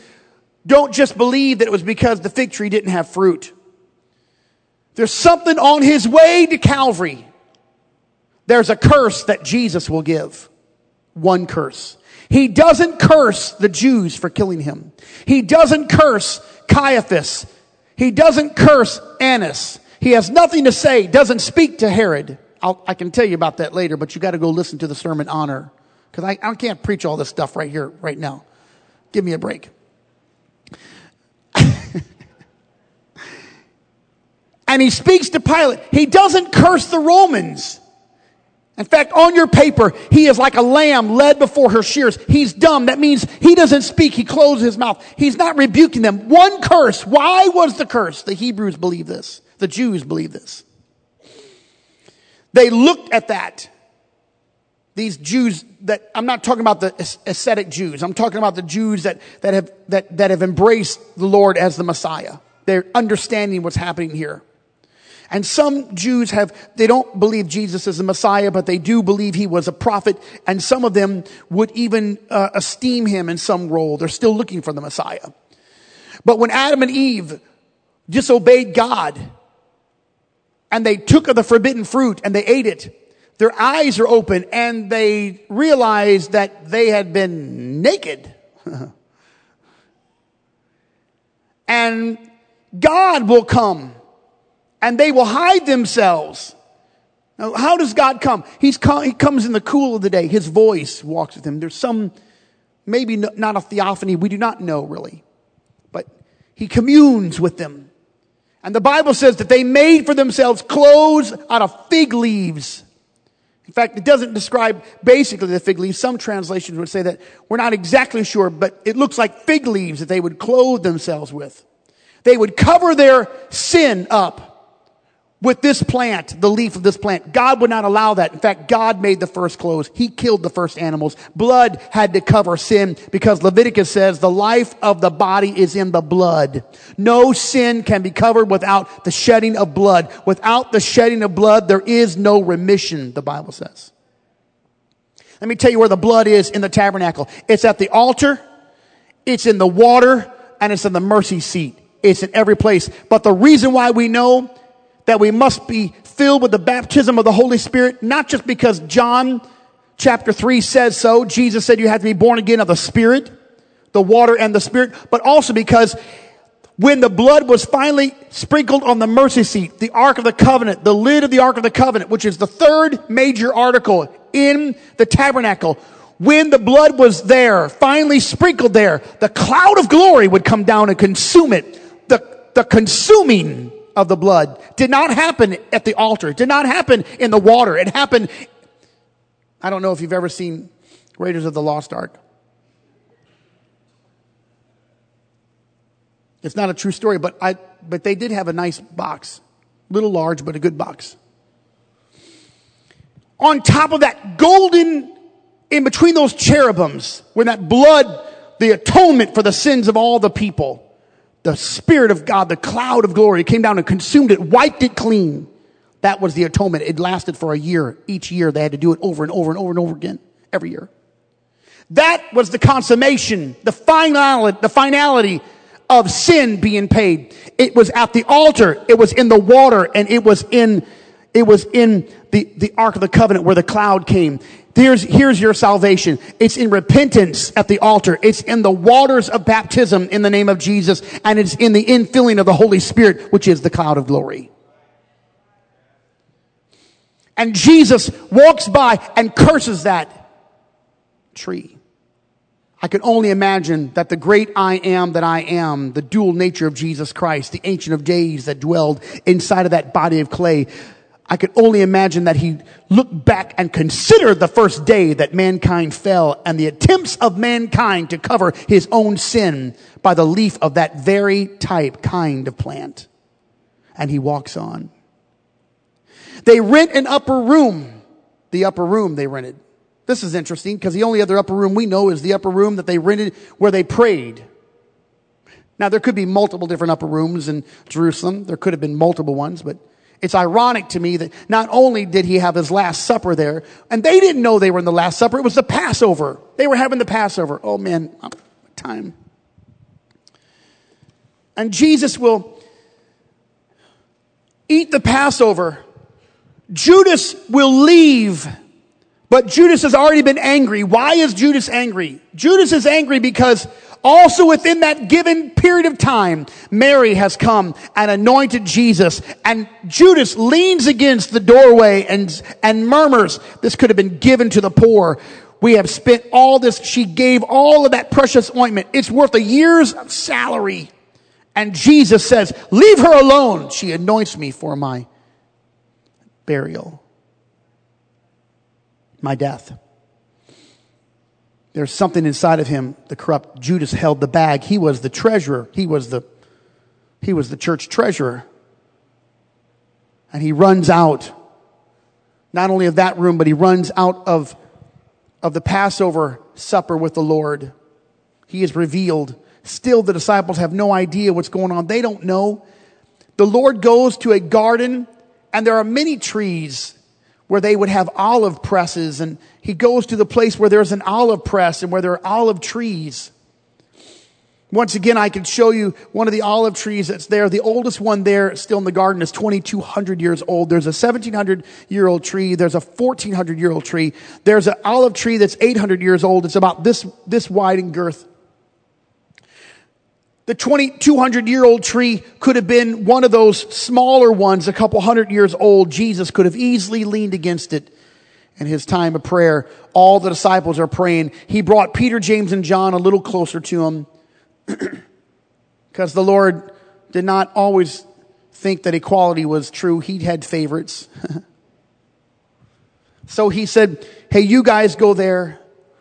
don't just believe that it was because the fig tree didn't have fruit. There's something on his way to Calvary. There's a curse that Jesus will give. One curse. He doesn't curse the Jews for killing him. He doesn't curse Caiaphas. He doesn't curse Annas. He has nothing to say, doesn't speak to Herod. I'll, i can tell you about that later, but you got to go listen to the sermon honor. Because I, I can't preach all this stuff right here, right now. Give me a break. and he speaks to Pilate. He doesn't curse the Romans. In fact, on your paper, he is like a lamb led before her shears. He's dumb. That means he doesn't speak. He closes his mouth. He's not rebuking them. One curse. Why was the curse? The Hebrews believe this. The Jews believe this. They looked at that. These Jews that, I'm not talking about the ascetic Jews. I'm talking about the Jews that, that have, that, that have embraced the Lord as the Messiah. They're understanding what's happening here. And some Jews have, they don't believe Jesus is the Messiah, but they do believe he was a prophet. And some of them would even uh, esteem him in some role. They're still looking for the Messiah. But when Adam and Eve disobeyed God and they took of the forbidden fruit and they ate it, their eyes are open and they realize that they had been naked. and God will come and they will hide themselves. Now, how does God come? He's come, he comes in the cool of the day. His voice walks with him. There's some, maybe not a theophany. We do not know really, but he communes with them. And the Bible says that they made for themselves clothes out of fig leaves. In fact, it doesn't describe basically the fig leaves. Some translations would say that we're not exactly sure, but it looks like fig leaves that they would clothe themselves with. They would cover their sin up with this plant, the leaf of this plant. God would not allow that. In fact, God made the first clothes. He killed the first animals. Blood had to cover sin because Leviticus says the life of the body is in the blood. No sin can be covered without the shedding of blood. Without the shedding of blood, there is no remission, the Bible says. Let me tell you where the blood is in the tabernacle. It's at the altar, it's in the water, and it's in the mercy seat. It's in every place. But the reason why we know that we must be filled with the baptism of the Holy Spirit, not just because John chapter 3 says so. Jesus said you have to be born again of the Spirit, the water and the Spirit, but also because when the blood was finally sprinkled on the mercy seat, the Ark of the Covenant, the lid of the Ark of the Covenant, which is the third major article in the tabernacle, when the blood was there, finally sprinkled there, the cloud of glory would come down and consume it. The, the consuming of the blood did not happen at the altar. Did not happen in the water. It happened, I don't know if you've ever seen Raiders of the Lost Ark. It's not a true story, but I, but they did have a nice box. Little large, but a good box. On top of that golden, in between those cherubims, when that blood, the atonement for the sins of all the people, the Spirit of God, the cloud of glory came down and consumed it, wiped it clean. That was the atonement. It lasted for a year. Each year they had to do it over and over and over and over again, every year. That was the consummation, the finality, the finality of sin being paid. It was at the altar, it was in the water, and it was in, it was in the, the Ark of the Covenant where the cloud came. Here's, here's your salvation. It's in repentance at the altar. It's in the waters of baptism in the name of Jesus. And it's in the infilling of the Holy Spirit, which is the cloud of glory. And Jesus walks by and curses that tree. I can only imagine that the great I am that I am, the dual nature of Jesus Christ, the ancient of days that dwelled inside of that body of clay, I could only imagine that he looked back and considered the first day that mankind fell and the attempts of mankind to cover his own sin by the leaf of that very type kind of plant. And he walks on. They rent an upper room. The upper room they rented. This is interesting because the only other upper room we know is the upper room that they rented where they prayed. Now there could be multiple different upper rooms in Jerusalem. There could have been multiple ones, but it's ironic to me that not only did he have his last supper there, and they didn't know they were in the last supper, it was the Passover. They were having the Passover. Oh man, time. And Jesus will eat the Passover. Judas will leave, but Judas has already been angry. Why is Judas angry? Judas is angry because also within that given period of time, Mary has come and anointed Jesus and Judas leans against the doorway and, and murmurs, this could have been given to the poor. We have spent all this. She gave all of that precious ointment. It's worth a year's salary. And Jesus says, leave her alone. She anoints me for my burial, my death. There's something inside of him, the corrupt Judas held the bag. He was the treasurer. He was the, he was the church treasurer. And he runs out, not only of that room, but he runs out of, of the Passover supper with the Lord. He is revealed. Still, the disciples have no idea what's going on. They don't know. The Lord goes to a garden and there are many trees where they would have olive presses and he goes to the place where there's an olive press and where there are olive trees. Once again, I can show you one of the olive trees that's there. The oldest one there still in the garden is 2200 years old. There's a 1700 year old tree. There's a 1400 year old tree. There's an olive tree that's 800 years old. It's about this, this wide in girth. The 2200 year old tree could have been one of those smaller ones, a couple hundred years old. Jesus could have easily leaned against it in his time of prayer. All the disciples are praying. He brought Peter, James, and John a little closer to him because the Lord did not always think that equality was true. He had favorites. so he said, Hey, you guys go there.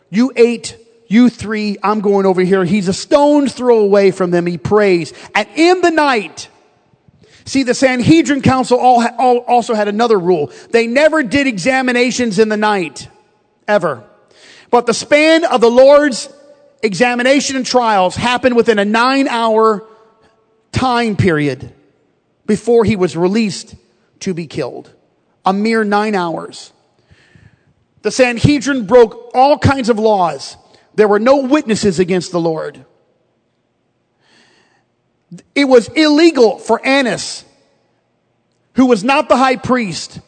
You eight, you three, I'm going over here. He's a stone's throw away from them. He prays. And in the night, see, the Sanhedrin Council all, all, also had another rule. They never did examinations in the night. Ever. But the span of the Lord's examination and trials happened within a nine hour time period before he was released to be killed. A mere nine hours. The Sanhedrin broke all kinds of laws. There were no witnesses against the Lord. It was illegal for Annas, who was not the high priest,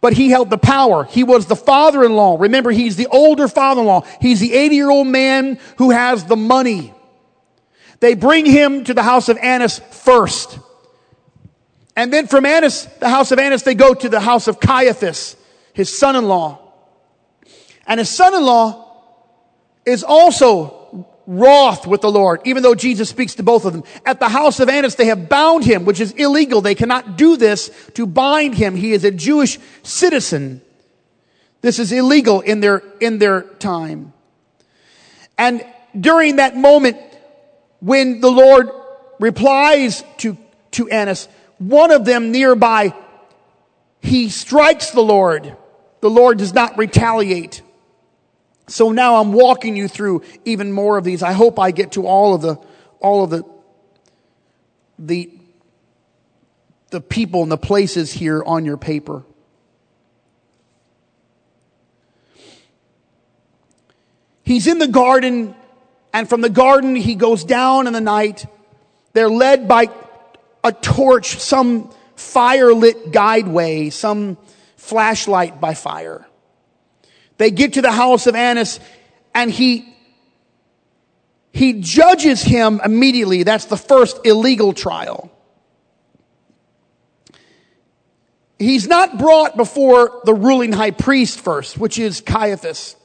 but he held the power. He was the father-in-law. Remember, he's the older father-in-law. He's the 80-year-old man who has the money. They bring him to the house of Annas first. And then from Annas, the house of Annas, they go to the house of Caiaphas, his son-in-law. And his son-in-law is also wroth with the Lord, even though Jesus speaks to both of them. At the house of Annas, they have bound him, which is illegal. They cannot do this to bind him. He is a Jewish citizen. This is illegal in their, in their time. And during that moment, when the Lord replies to, to Annas, one of them nearby, he strikes the Lord. The Lord does not retaliate. So now I'm walking you through even more of these. I hope I get to all of the, all of the, the, the people and the places here on your paper. He's in the garden, and from the garden he goes down in the night. They're led by a torch, some fire lit guideway, some flashlight by fire. They get to the house of Annas and he, he judges him immediately. That's the first illegal trial. He's not brought before the ruling high priest first, which is Caiaphas.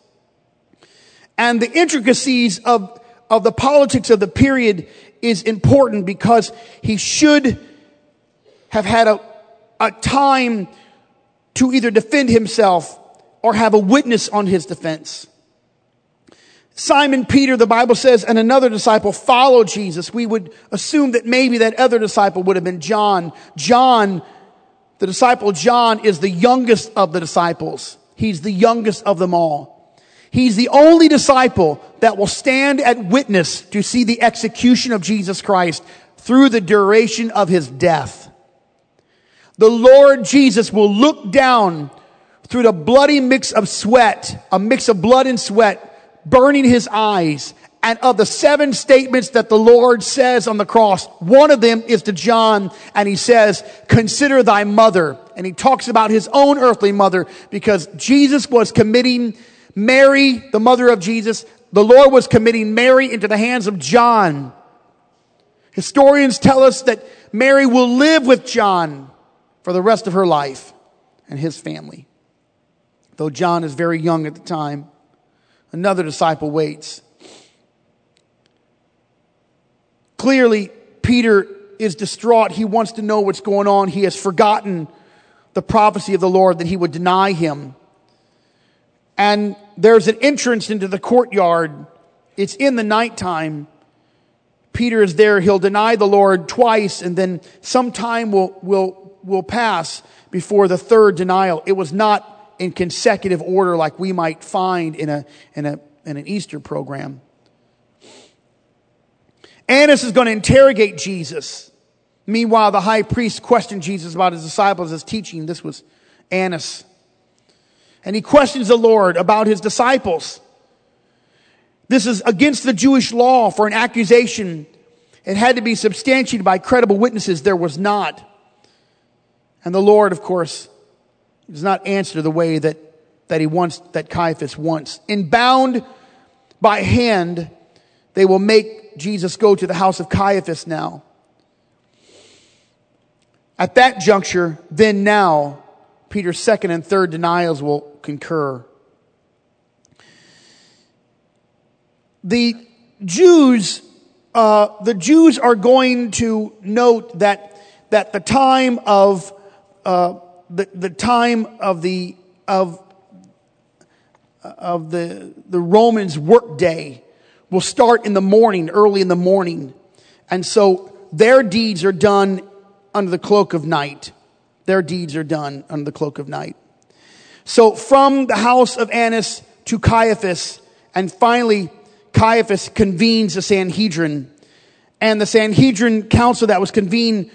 And the intricacies of, of the politics of the period is important because he should have had a, a time to either defend himself or have a witness on his defense. Simon Peter, the Bible says, and another disciple followed Jesus. We would assume that maybe that other disciple would have been John. John, the disciple John is the youngest of the disciples. He's the youngest of them all. He's the only disciple that will stand at witness to see the execution of Jesus Christ through the duration of his death. The Lord Jesus will look down through the bloody mix of sweat, a mix of blood and sweat, burning his eyes. And of the seven statements that the Lord says on the cross, one of them is to John, and he says, consider thy mother. And he talks about his own earthly mother because Jesus was committing Mary, the mother of Jesus, the Lord was committing Mary into the hands of John. Historians tell us that Mary will live with John for the rest of her life and his family though John is very young at the time. Another disciple waits. Clearly, Peter is distraught. He wants to know what's going on. He has forgotten the prophecy of the Lord that he would deny him. And there's an entrance into the courtyard. It's in the nighttime. Peter is there. He'll deny the Lord twice, and then some time will, will, will pass before the third denial. It was not in consecutive order like we might find in, a, in, a, in an Easter program. Annas is going to interrogate Jesus. Meanwhile, the high priest questioned Jesus about his disciples as teaching. This was Annas. And he questions the Lord about his disciples. This is against the Jewish law for an accusation. It had to be substantiated by credible witnesses. There was not. And the Lord, of course, does not answer the way that, that he wants, that Caiaphas wants. In bound by hand, they will make Jesus go to the house of Caiaphas now. At that juncture, then now, Peter's second and third denials will concur. The Jews, uh, the Jews are going to note that that the time of uh, the the time of the of of the the Romans work day will start in the morning, early in the morning, and so their deeds are done under the cloak of night. Their deeds are done under the cloak of night. So from the house of Annas to Caiaphas, and finally Caiaphas convenes the Sanhedrin. And the Sanhedrin council that was convened,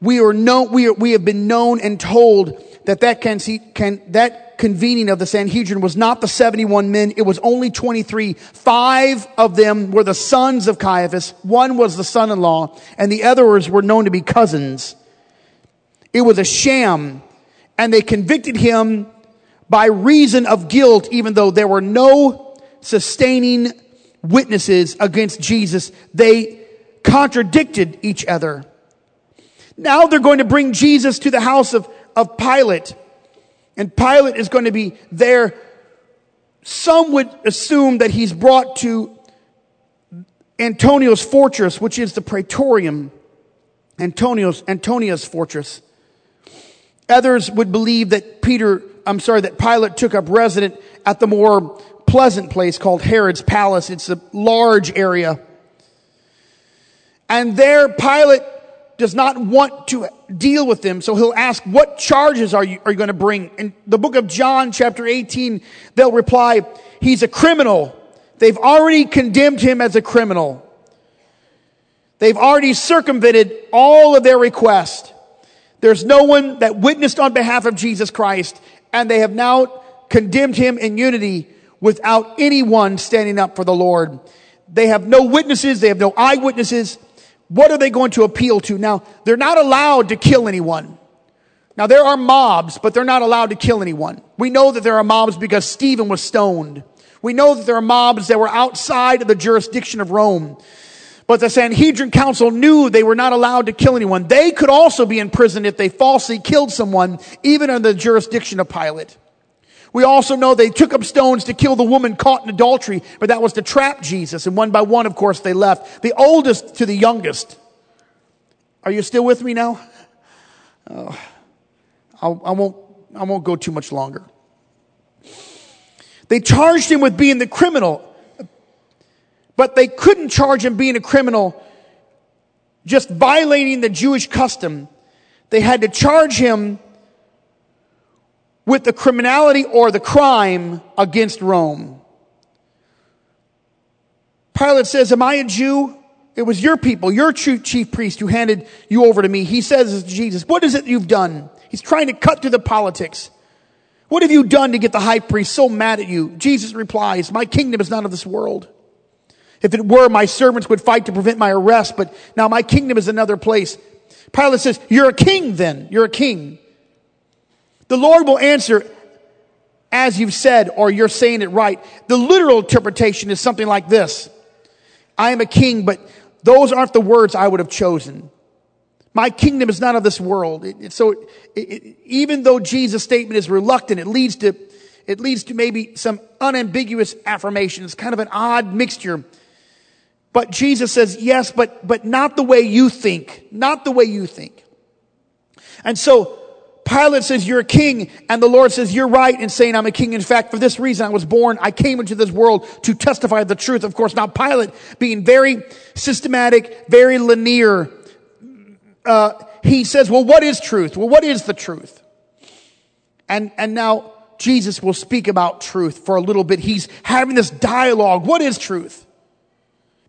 we are known, we, are, we have been known and told that that can, can, that convening of the Sanhedrin was not the 71 men, it was only 23. Five of them were the sons of Caiaphas, one was the son-in-law, and the others were known to be cousins. It was a sham, and they convicted him by reason of guilt, even though there were no sustaining witnesses against Jesus. They contradicted each other. Now they're going to bring Jesus to the house of, of Pilate. And Pilate is going to be there. Some would assume that he's brought to Antonio's fortress, which is the Praetorium. Antonio's, Antonia's fortress. Others would believe that Peter, I'm sorry, that Pilate took up residence at the more pleasant place called Herod's Palace. It's a large area. And there Pilate does not want to deal with them. So he'll ask, what charges are you, are you going to bring? In the book of John, chapter 18, they'll reply, he's a criminal. They've already condemned him as a criminal. They've already circumvented all of their requests. There's no one that witnessed on behalf of Jesus Christ, and they have now condemned him in unity without anyone standing up for the Lord. They have no witnesses. They have no eyewitnesses. What are they going to appeal to? Now, they're not allowed to kill anyone. Now, there are mobs, but they're not allowed to kill anyone. We know that there are mobs because Stephen was stoned. We know that there are mobs that were outside of the jurisdiction of Rome. But the Sanhedrin Council knew they were not allowed to kill anyone. They could also be in prison if they falsely killed someone, even under the jurisdiction of Pilate. We also know they took up stones to kill the woman caught in adultery, but that was to trap Jesus. And one by one, of course, they left. The oldest to the youngest. Are you still with me now? Oh, I'll, I won't, I won't go too much longer. They charged him with being the criminal, but they couldn't charge him being a criminal just violating the Jewish custom. They had to charge him with the criminality or the crime against Rome. Pilate says, Am I a Jew? It was your people, your chief priest who handed you over to me. He says to Jesus, What is it you've done? He's trying to cut through the politics. What have you done to get the high priest so mad at you? Jesus replies, My kingdom is not of this world. If it were, my servants would fight to prevent my arrest, but now my kingdom is another place. Pilate says, You're a king then. You're a king. The Lord will answer as you've said, or you're saying it right. The literal interpretation is something like this. I am a king, but those aren't the words I would have chosen. My kingdom is not of this world. It, it, so it, even though Jesus' statement is reluctant, it leads to, it leads to maybe some unambiguous affirmations, kind of an odd mixture. But Jesus says, yes, but, but not the way you think. Not the way you think. And so Pilate says, You're a king. And the Lord says, You're right in saying I'm a king. In fact, for this reason I was born. I came into this world to testify the truth. Of course, now Pilate being very systematic, very linear, uh, he says, Well, what is truth? Well, what is the truth? And, and now Jesus will speak about truth for a little bit. He's having this dialogue. What is truth?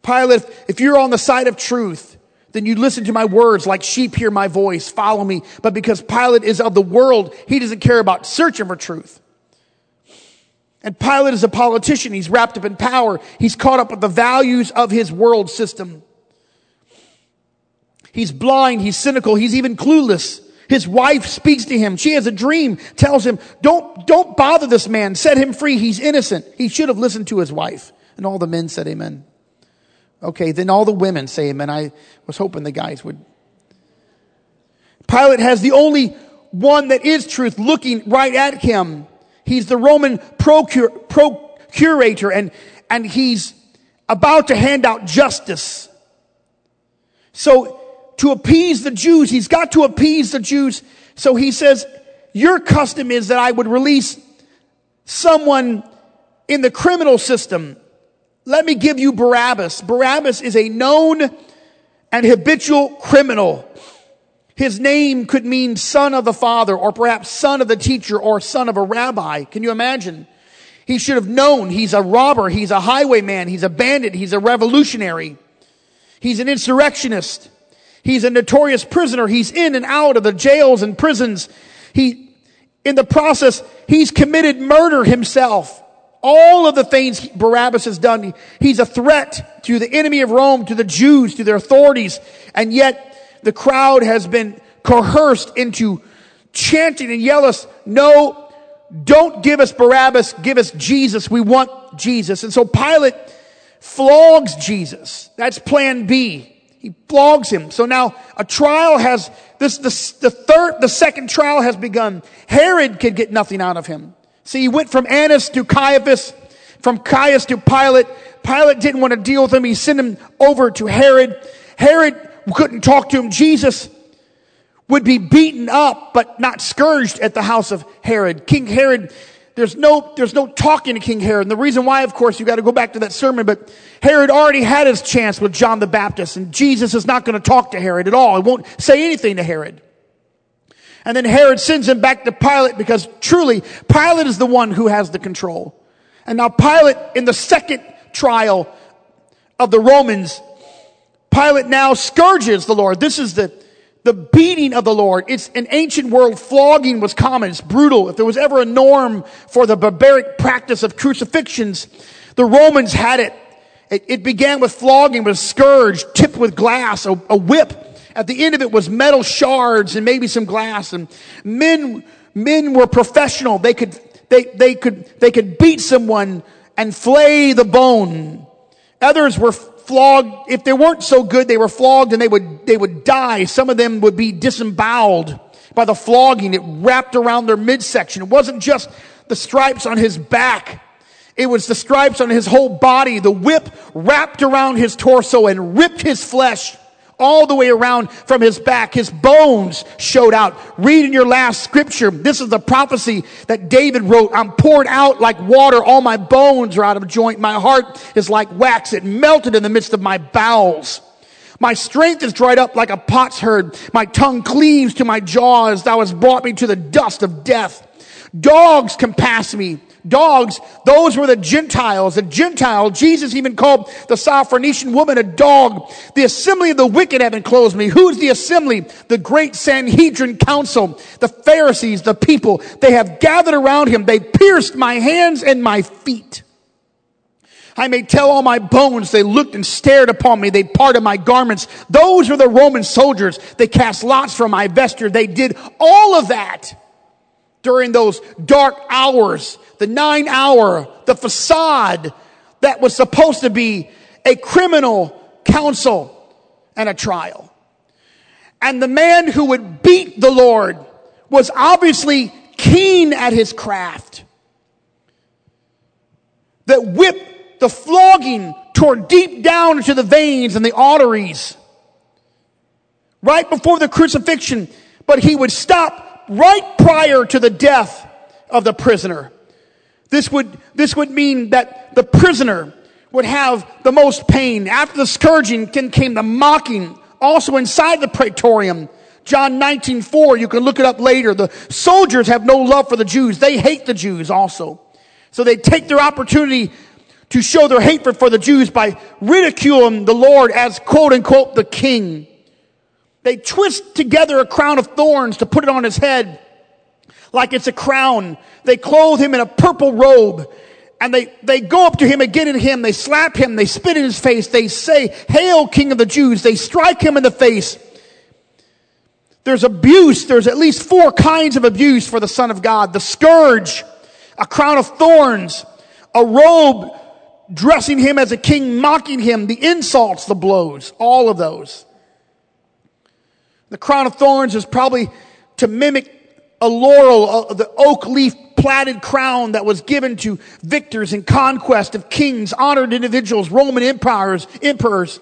Pilate, if you're on the side of truth, then you listen to my words like sheep hear my voice, follow me. But because Pilate is of the world, he doesn't care about searching for truth. And Pilate is a politician. He's wrapped up in power. He's caught up with the values of his world system. He's blind. He's cynical. He's even clueless. His wife speaks to him. She has a dream, tells him, don't, don't bother this man. Set him free. He's innocent. He should have listened to his wife. And all the men said amen. Okay, then all the women say amen. I was hoping the guys would. Pilate has the only one that is truth looking right at him. He's the Roman procurator and, and he's about to hand out justice. So to appease the Jews, he's got to appease the Jews. So he says, your custom is that I would release someone in the criminal system let me give you Barabbas. Barabbas is a known and habitual criminal. His name could mean son of the father, or perhaps son of the teacher, or son of a rabbi. Can you imagine? He should have known he's a robber, he's a highwayman, he's a bandit, he's a revolutionary, he's an insurrectionist, he's a notorious prisoner, he's in and out of the jails and prisons. He, in the process, he's committed murder himself all of the things Barabbas has done. He's a threat to the enemy of Rome, to the Jews, to their authorities. And yet the crowd has been coerced into chanting and yelling, no, don't give us Barabbas, give us Jesus. We want Jesus. And so Pilate flogs Jesus. That's plan B. He flogs him. So now a trial has, this, the, the third, the second trial has begun. Herod could get nothing out of him. See, he went from Annas to Caiaphas, from Caiaphas to Pilate. Pilate didn't want to deal with him. He sent him over to Herod. Herod couldn't talk to him. Jesus would be beaten up, but not scourged at the house of Herod. King Herod, there's no, there's no talking to King Herod. And the reason why, of course, you got to go back to that sermon, but Herod already had his chance with John the Baptist, and Jesus is not going to talk to Herod at all. He won't say anything to Herod. And then Herod sends him back to Pilate because truly Pilate is the one who has the control. And now Pilate in the second trial of the Romans, Pilate now scourges the Lord. This is the, the beating of the Lord. It's an ancient world. Flogging was common. It's brutal. If there was ever a norm for the barbaric practice of crucifixions, the Romans had it. It, it began with flogging, with a scourge tipped with glass, a, a whip at the end of it was metal shards and maybe some glass. And men, men were professional. They could, they, they could, they could beat someone and flay the bone. Others were flogged. If they weren't so good, they were flogged and they would, they would die. Some of them would be disemboweled by the flogging. It wrapped around their midsection. It wasn't just the stripes on his back. It was the stripes on his whole body. The whip wrapped around his torso and ripped his flesh all the way around from his back. His bones showed out. Read in your last scripture. This is the prophecy that David wrote. I'm poured out like water. All my bones are out of joint. My heart is like wax. It melted in the midst of my bowels. My strength is dried up like a potsherd. My tongue cleaves to my jaws. Thou hast brought me to the dust of death. Dogs compass me dogs, those were the Gentiles. The Gentile, Jesus even called the Syrophoenician woman a dog. The assembly of the wicked have enclosed me. Who's the assembly? The great Sanhedrin council, the Pharisees, the people. They have gathered around him. They pierced my hands and my feet. I may tell all my bones. They looked and stared upon me. They parted my garments. Those were the Roman soldiers. They cast lots for my vesture. They did all of that during those dark hours the nine hour, the facade that was supposed to be a criminal counsel and a trial. And the man who would beat the Lord was obviously keen at his craft. That whip, the flogging tore deep down into the veins and the arteries. Right before the crucifixion, but he would stop right prior to the death of the prisoner. This would, this would mean that the prisoner would have the most pain. After the scourging came the mocking. Also inside the praetorium, John 19, 4, you can look it up later. The soldiers have no love for the Jews. They hate the Jews also. So they take their opportunity to show their hatred for the Jews by ridiculing the Lord as quote unquote the king. They twist together a crown of thorns to put it on his head like it's a crown. They clothe him in a purple robe and they, they go up to him and get at him. They slap him. They spit in his face. They say, Hail, King of the Jews. They strike him in the face. There's abuse. There's at least four kinds of abuse for the Son of God. The scourge, a crown of thorns, a robe dressing him as a king, mocking him, the insults, the blows, all of those. The crown of thorns is probably to mimic a laurel, uh, the oak leaf platted crown that was given to victors in conquest of kings, honored individuals, Roman empires, emperors.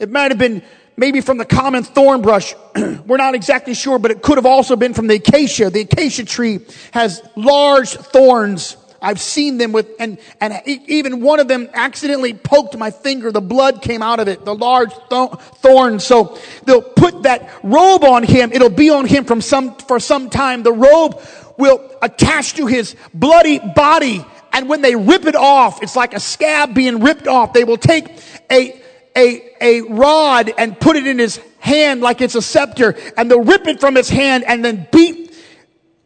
It might have been maybe from the common thorn brush. We're not exactly sure, but it could have also been from the acacia. The acacia tree has large thorns. I've seen them with, and, and even one of them accidentally poked my finger. The blood came out of it, the large th- thorns. So they'll put that robe on him. It'll be on him from some, for some time. The robe will attach to his bloody body. And when they rip it off, it's like a scab being ripped off. They will take a, a, a rod and put it in his hand like it's a scepter and they'll rip it from his hand and then beat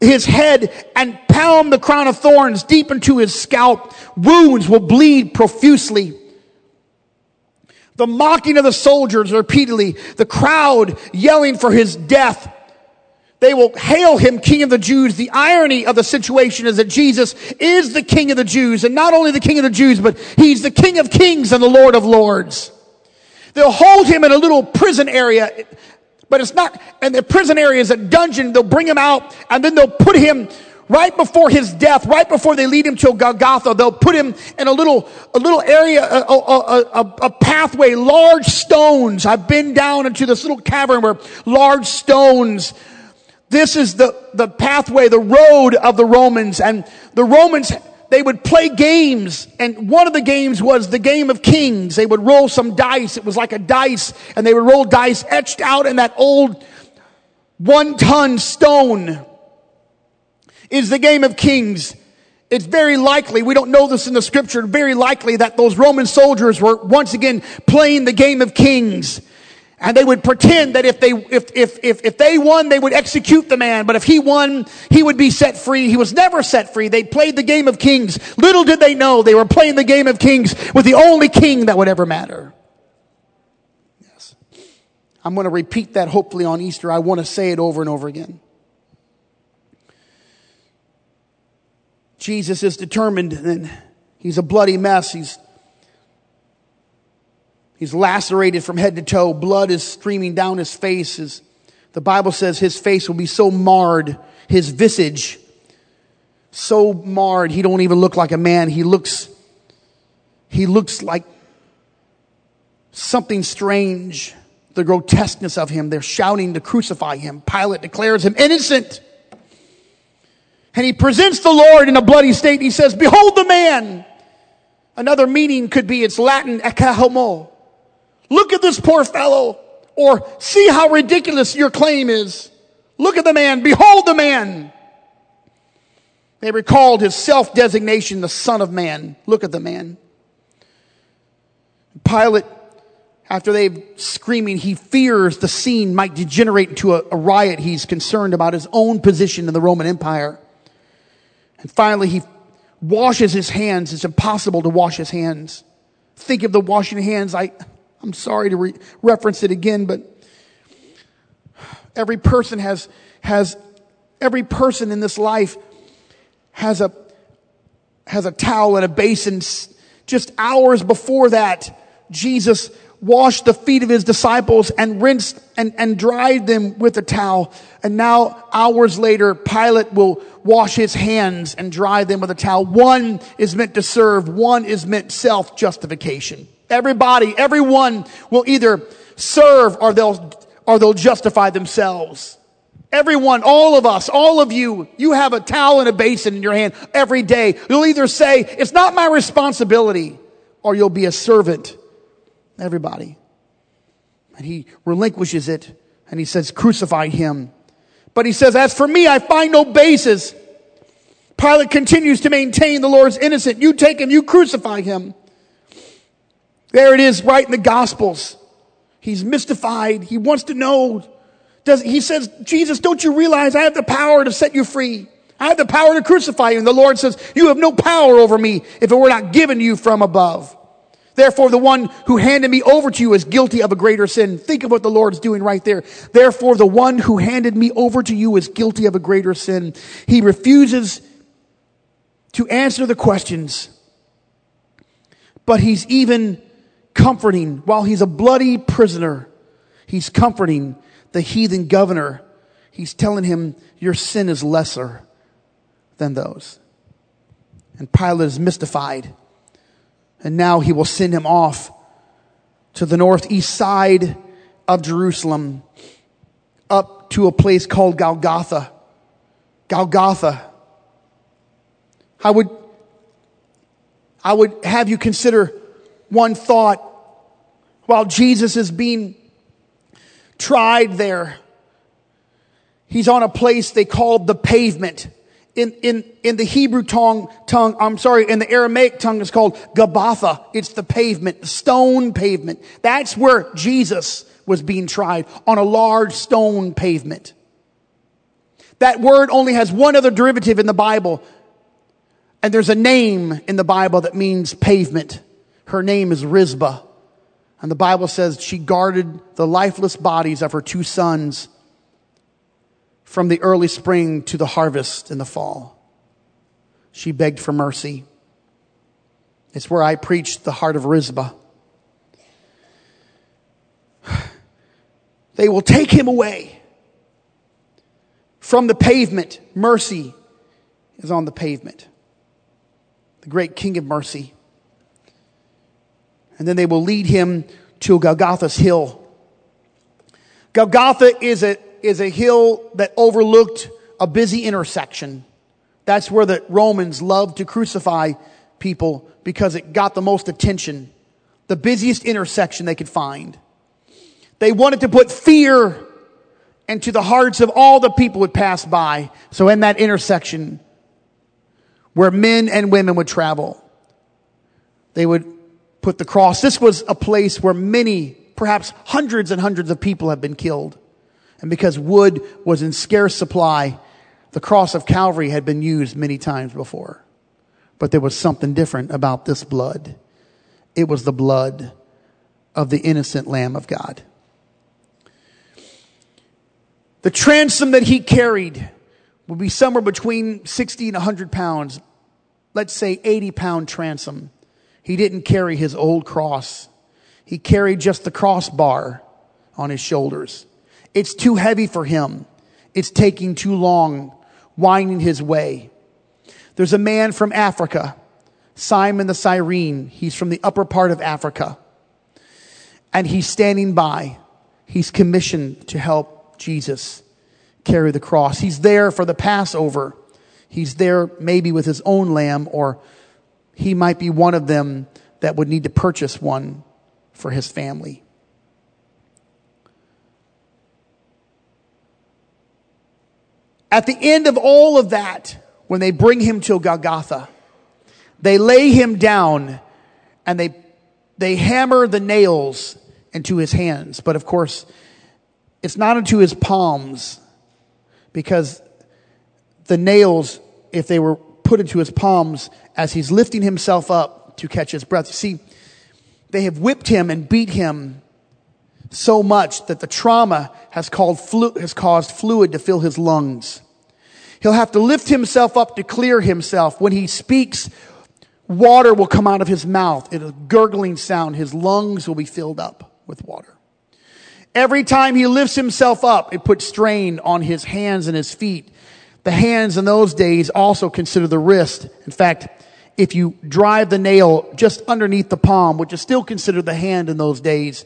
his head and pound the crown of thorns deep into his scalp. Wounds will bleed profusely. The mocking of the soldiers repeatedly, the crowd yelling for his death. They will hail him King of the Jews. The irony of the situation is that Jesus is the King of the Jews and not only the King of the Jews, but he's the King of Kings and the Lord of Lords. They'll hold him in a little prison area, but it's not, and the prison area is a dungeon. They'll bring him out and then they'll put him right before his death, right before they lead him to Golgotha, they'll put him in a little, a little area, a, a, a, a, pathway, large stones. I've been down into this little cavern where large stones, this is the, the pathway, the road of the Romans. And the Romans they would play games, and one of the games was the game of kings. They would roll some dice. It was like a dice, and they would roll dice etched out in that old one ton stone is the game of kings. It's very likely, we don't know this in the scripture, very likely that those Roman soldiers were once again playing the game of kings. And they would pretend that if they, if, if, if, if they won, they would execute the man. But if he won, he would be set free. He was never set free. They played the game of kings. Little did they know they were playing the game of kings with the only king that would ever matter. Yes. I'm going to repeat that hopefully on Easter. I want to say it over and over again. Jesus is determined and he's a bloody mess. He's He's lacerated from head to toe. Blood is streaming down his face. His, the Bible says his face will be so marred, his visage so marred, he don't even look like a man. He looks, he looks like something strange. The grotesqueness of him. They're shouting to crucify him. Pilate declares him innocent. And he presents the Lord in a bloody state. He says, behold the man. Another meaning could be it's Latin, ecce homo. Look at this poor fellow. Or see how ridiculous your claim is. Look at the man. Behold the man. They recalled his self designation, the Son of Man. Look at the man. Pilate, after they've screaming, he fears the scene might degenerate into a, a riot. He's concerned about his own position in the Roman Empire. And finally, he washes his hands. It's impossible to wash his hands. Think of the washing hands. I, I'm sorry to re- reference it again, but every person has, has, every person in this life has a, has a towel and a basin. Just hours before that, Jesus washed the feet of his disciples and rinsed and, and dried them with a towel. And now, hours later, Pilate will wash his hands and dry them with a towel. One is meant to serve, one is meant self justification. Everybody, everyone will either serve or they'll, or they'll justify themselves. Everyone, all of us, all of you, you have a towel and a basin in your hand every day. You'll either say, it's not my responsibility, or you'll be a servant. Everybody. And he relinquishes it and he says, crucify him. But he says, as for me, I find no basis. Pilate continues to maintain the Lord's innocent. You take him, you crucify him. There it is right in the Gospels. He's mystified. He wants to know. Does, he says, Jesus, don't you realize I have the power to set you free? I have the power to crucify you. And the Lord says, you have no power over me if it were not given you from above. Therefore, the one who handed me over to you is guilty of a greater sin. Think of what the Lord's doing right there. Therefore, the one who handed me over to you is guilty of a greater sin. He refuses to answer the questions, but he's even comforting while he's a bloody prisoner. He's comforting the heathen governor. He's telling him, your sin is lesser than those. And Pilate is mystified. And now he will send him off to the northeast side of Jerusalem, up to a place called Golgotha. Golgotha. I would, I would have you consider one thought while Jesus is being tried there. He's on a place they called the pavement in, in, in the Hebrew tongue, tongue, I'm sorry, in the Aramaic tongue it's called Gabbatha. It's the pavement, the stone pavement. That's where Jesus was being tried on a large stone pavement. That word only has one other derivative in the Bible. And there's a name in the Bible that means pavement. Her name is Rizpah. And the Bible says she guarded the lifeless bodies of her two sons from the early spring to the harvest in the fall. She begged for mercy. It's where I preached the heart of Rizpah. They will take him away from the pavement. Mercy is on the pavement. The great King of mercy. And then they will lead him to Golgotha's hill. Golgotha is a is a hill that overlooked a busy intersection. That's where the Romans loved to crucify people because it got the most attention. The busiest intersection they could find. They wanted to put fear into the hearts of all the people who would pass by. So in that intersection where men and women would travel, they would put the cross. This was a place where many, perhaps hundreds and hundreds of people have been killed. And because wood was in scarce supply, the cross of Calvary had been used many times before. But there was something different about this blood. It was the blood of the innocent Lamb of God. The transom that he carried would be somewhere between 60 and 100 pounds. Let's say 80 pound transom. He didn't carry his old cross. He carried just the crossbar on his shoulders. It's too heavy for him. It's taking too long, winding his way. There's a man from Africa, Simon the Cyrene. He's from the upper part of Africa. And he's standing by. He's commissioned to help Jesus carry the cross. He's there for the Passover. He's there maybe with his own lamb, or he might be one of them that would need to purchase one for his family. At the end of all of that, when they bring him to Golgotha, they lay him down and they, they hammer the nails into his hands. But of course, it's not into his palms because the nails, if they were put into his palms as he's lifting himself up to catch his breath, you see, they have whipped him and beat him so much that the trauma has, flu- has caused fluid to fill his lungs. He'll have to lift himself up to clear himself. When he speaks, water will come out of his mouth. It's a gurgling sound. His lungs will be filled up with water. Every time he lifts himself up, it puts strain on his hands and his feet. The hands in those days also consider the wrist. In fact, if you drive the nail just underneath the palm, which is still considered the hand in those days,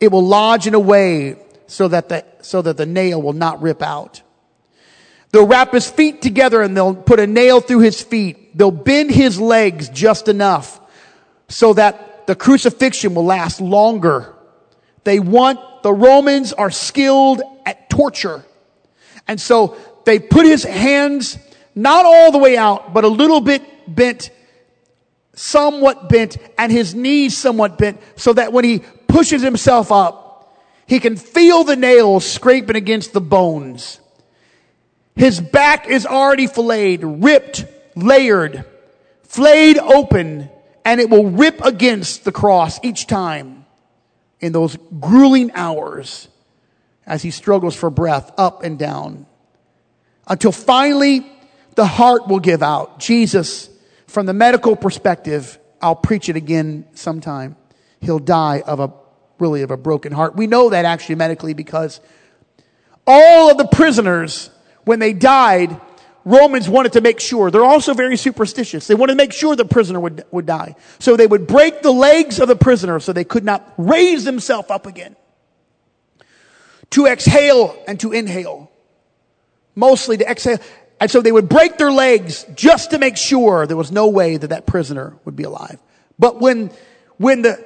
it will lodge in a way so that the, so that the nail will not rip out. They'll wrap his feet together and they'll put a nail through his feet. They'll bend his legs just enough so that the crucifixion will last longer. They want, the Romans are skilled at torture. And so they put his hands not all the way out, but a little bit bent, somewhat bent, and his knees somewhat bent, so that when he pushes himself up, he can feel the nails scraping against the bones. His back is already filleted, ripped, layered, flayed open, and it will rip against the cross each time in those grueling hours as he struggles for breath up and down until finally the heart will give out. Jesus, from the medical perspective, I'll preach it again sometime. He'll die of a really of a broken heart. We know that actually medically because all of the prisoners, when they died, Romans wanted to make sure. They're also very superstitious. They wanted to make sure the prisoner would, would die. So they would break the legs of the prisoner so they could not raise themselves up again. To exhale and to inhale. Mostly to exhale. And so they would break their legs just to make sure there was no way that that prisoner would be alive. But when, when the,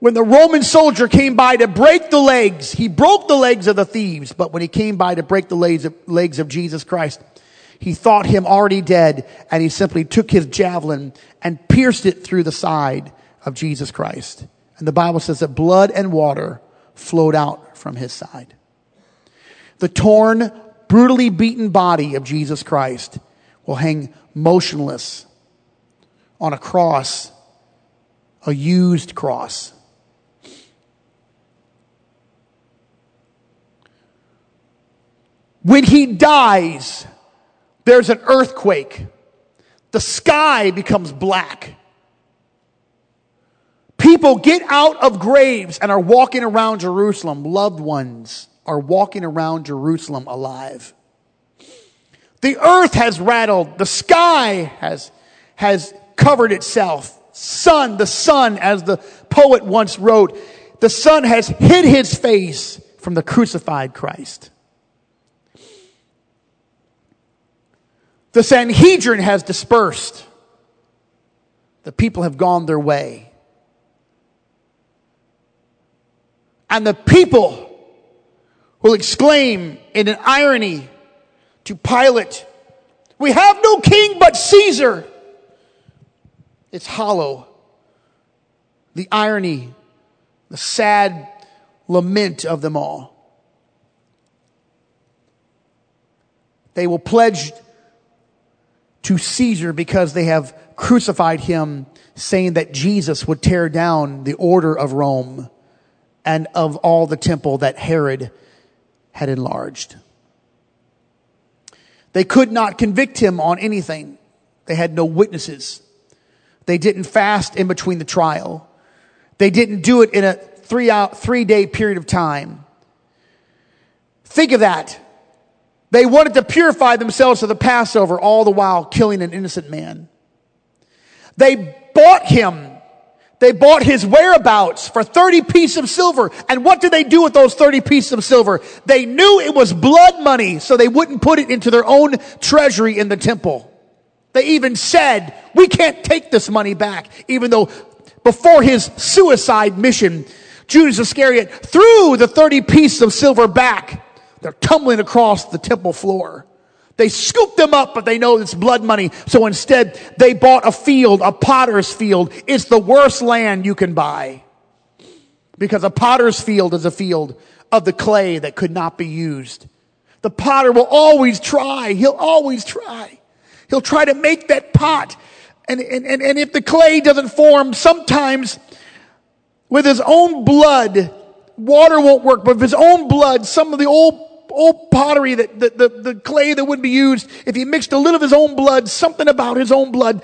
when the Roman soldier came by to break the legs, he broke the legs of the thieves, but when he came by to break the legs of, legs of Jesus Christ, he thought him already dead and he simply took his javelin and pierced it through the side of Jesus Christ. And the Bible says that blood and water flowed out from his side. The torn, brutally beaten body of Jesus Christ will hang motionless on a cross, a used cross When he dies, there's an earthquake. The sky becomes black. People get out of graves and are walking around Jerusalem. Loved ones are walking around Jerusalem alive. The earth has rattled. The sky has, has covered itself. Sun, the sun, as the poet once wrote, the sun has hid his face from the crucified Christ. The Sanhedrin has dispersed. The people have gone their way. And the people will exclaim in an irony to Pilate, We have no king but Caesar. It's hollow. The irony, the sad lament of them all. They will pledge to Caesar because they have crucified him, saying that Jesus would tear down the order of Rome and of all the temple that Herod had enlarged. They could not convict him on anything. They had no witnesses. They didn't fast in between the trial. They didn't do it in a three out, three day period of time. Think of that. They wanted to purify themselves for the Passover, all the while killing an innocent man. They bought him. They bought his whereabouts for 30 pieces of silver. And what did they do with those 30 pieces of silver? They knew it was blood money, so they wouldn't put it into their own treasury in the temple. They even said, we can't take this money back, even though before his suicide mission, Judas Iscariot threw the 30 pieces of silver back they're tumbling across the temple floor. They scoop them up, but they know it's blood money. So instead, they bought a field, a potter's field. It's the worst land you can buy. Because a potter's field is a field of the clay that could not be used. The potter will always try. He'll always try. He'll try to make that pot. And, and, and, and if the clay doesn't form, sometimes with his own blood, water won't work, but with his own blood, some of the old old pottery, that, the, the, the clay that would be used, if he mixed a little of his own blood, something about his own blood,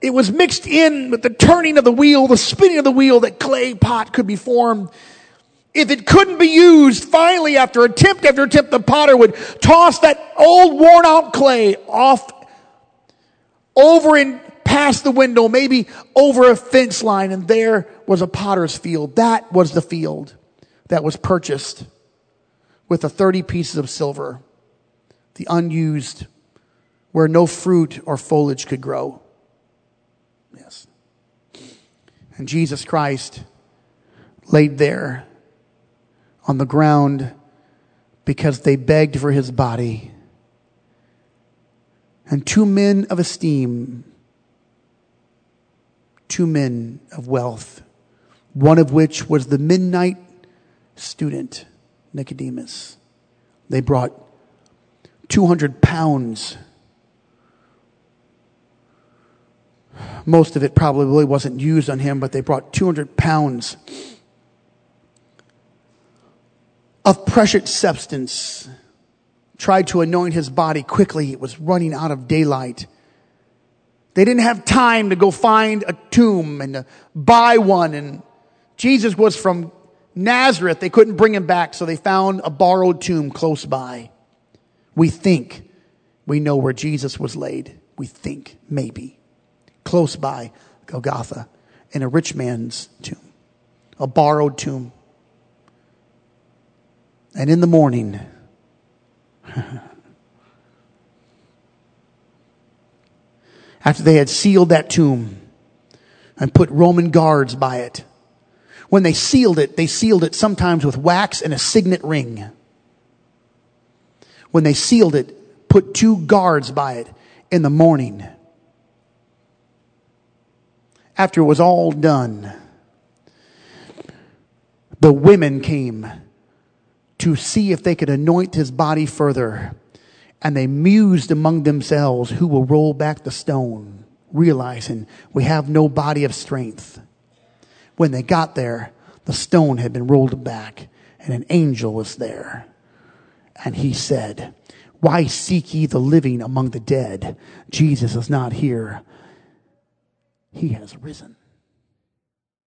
it was mixed in with the turning of the wheel, the spinning of the wheel, that clay pot could be formed. If it couldn't be used, finally, after attempt after attempt, the potter would toss that old worn out clay off over and past the window, maybe over a fence line, and there was a potter's field. That was the field that was purchased with the 30 pieces of silver, the unused, where no fruit or foliage could grow. Yes. And Jesus Christ laid there on the ground because they begged for his body. And two men of esteem, two men of wealth, one of which was the midnight student Nicodemus. They brought 200 pounds. Most of it probably wasn't used on him, but they brought 200 pounds of precious substance, tried to anoint his body quickly. It was running out of daylight. They didn't have time to go find a tomb and buy one. And Jesus was from Nazareth. They couldn't bring him back, so they found a borrowed tomb close by. We think we know where Jesus was laid. We think, maybe. Close by Golgotha, in a rich man's tomb, a borrowed tomb. And in the morning, after they had sealed that tomb and put Roman guards by it, when they sealed it, they sealed it sometimes with wax and a signet ring. When they sealed it, put two guards by it in the morning. After it was all done, the women came to see if they could anoint his body further. And they mused among themselves who will roll back the stone, realizing we have no body of strength. When they got there, the stone had been rolled back and an angel was there. And he said, Why seek ye the living among the dead? Jesus is not here. He has risen.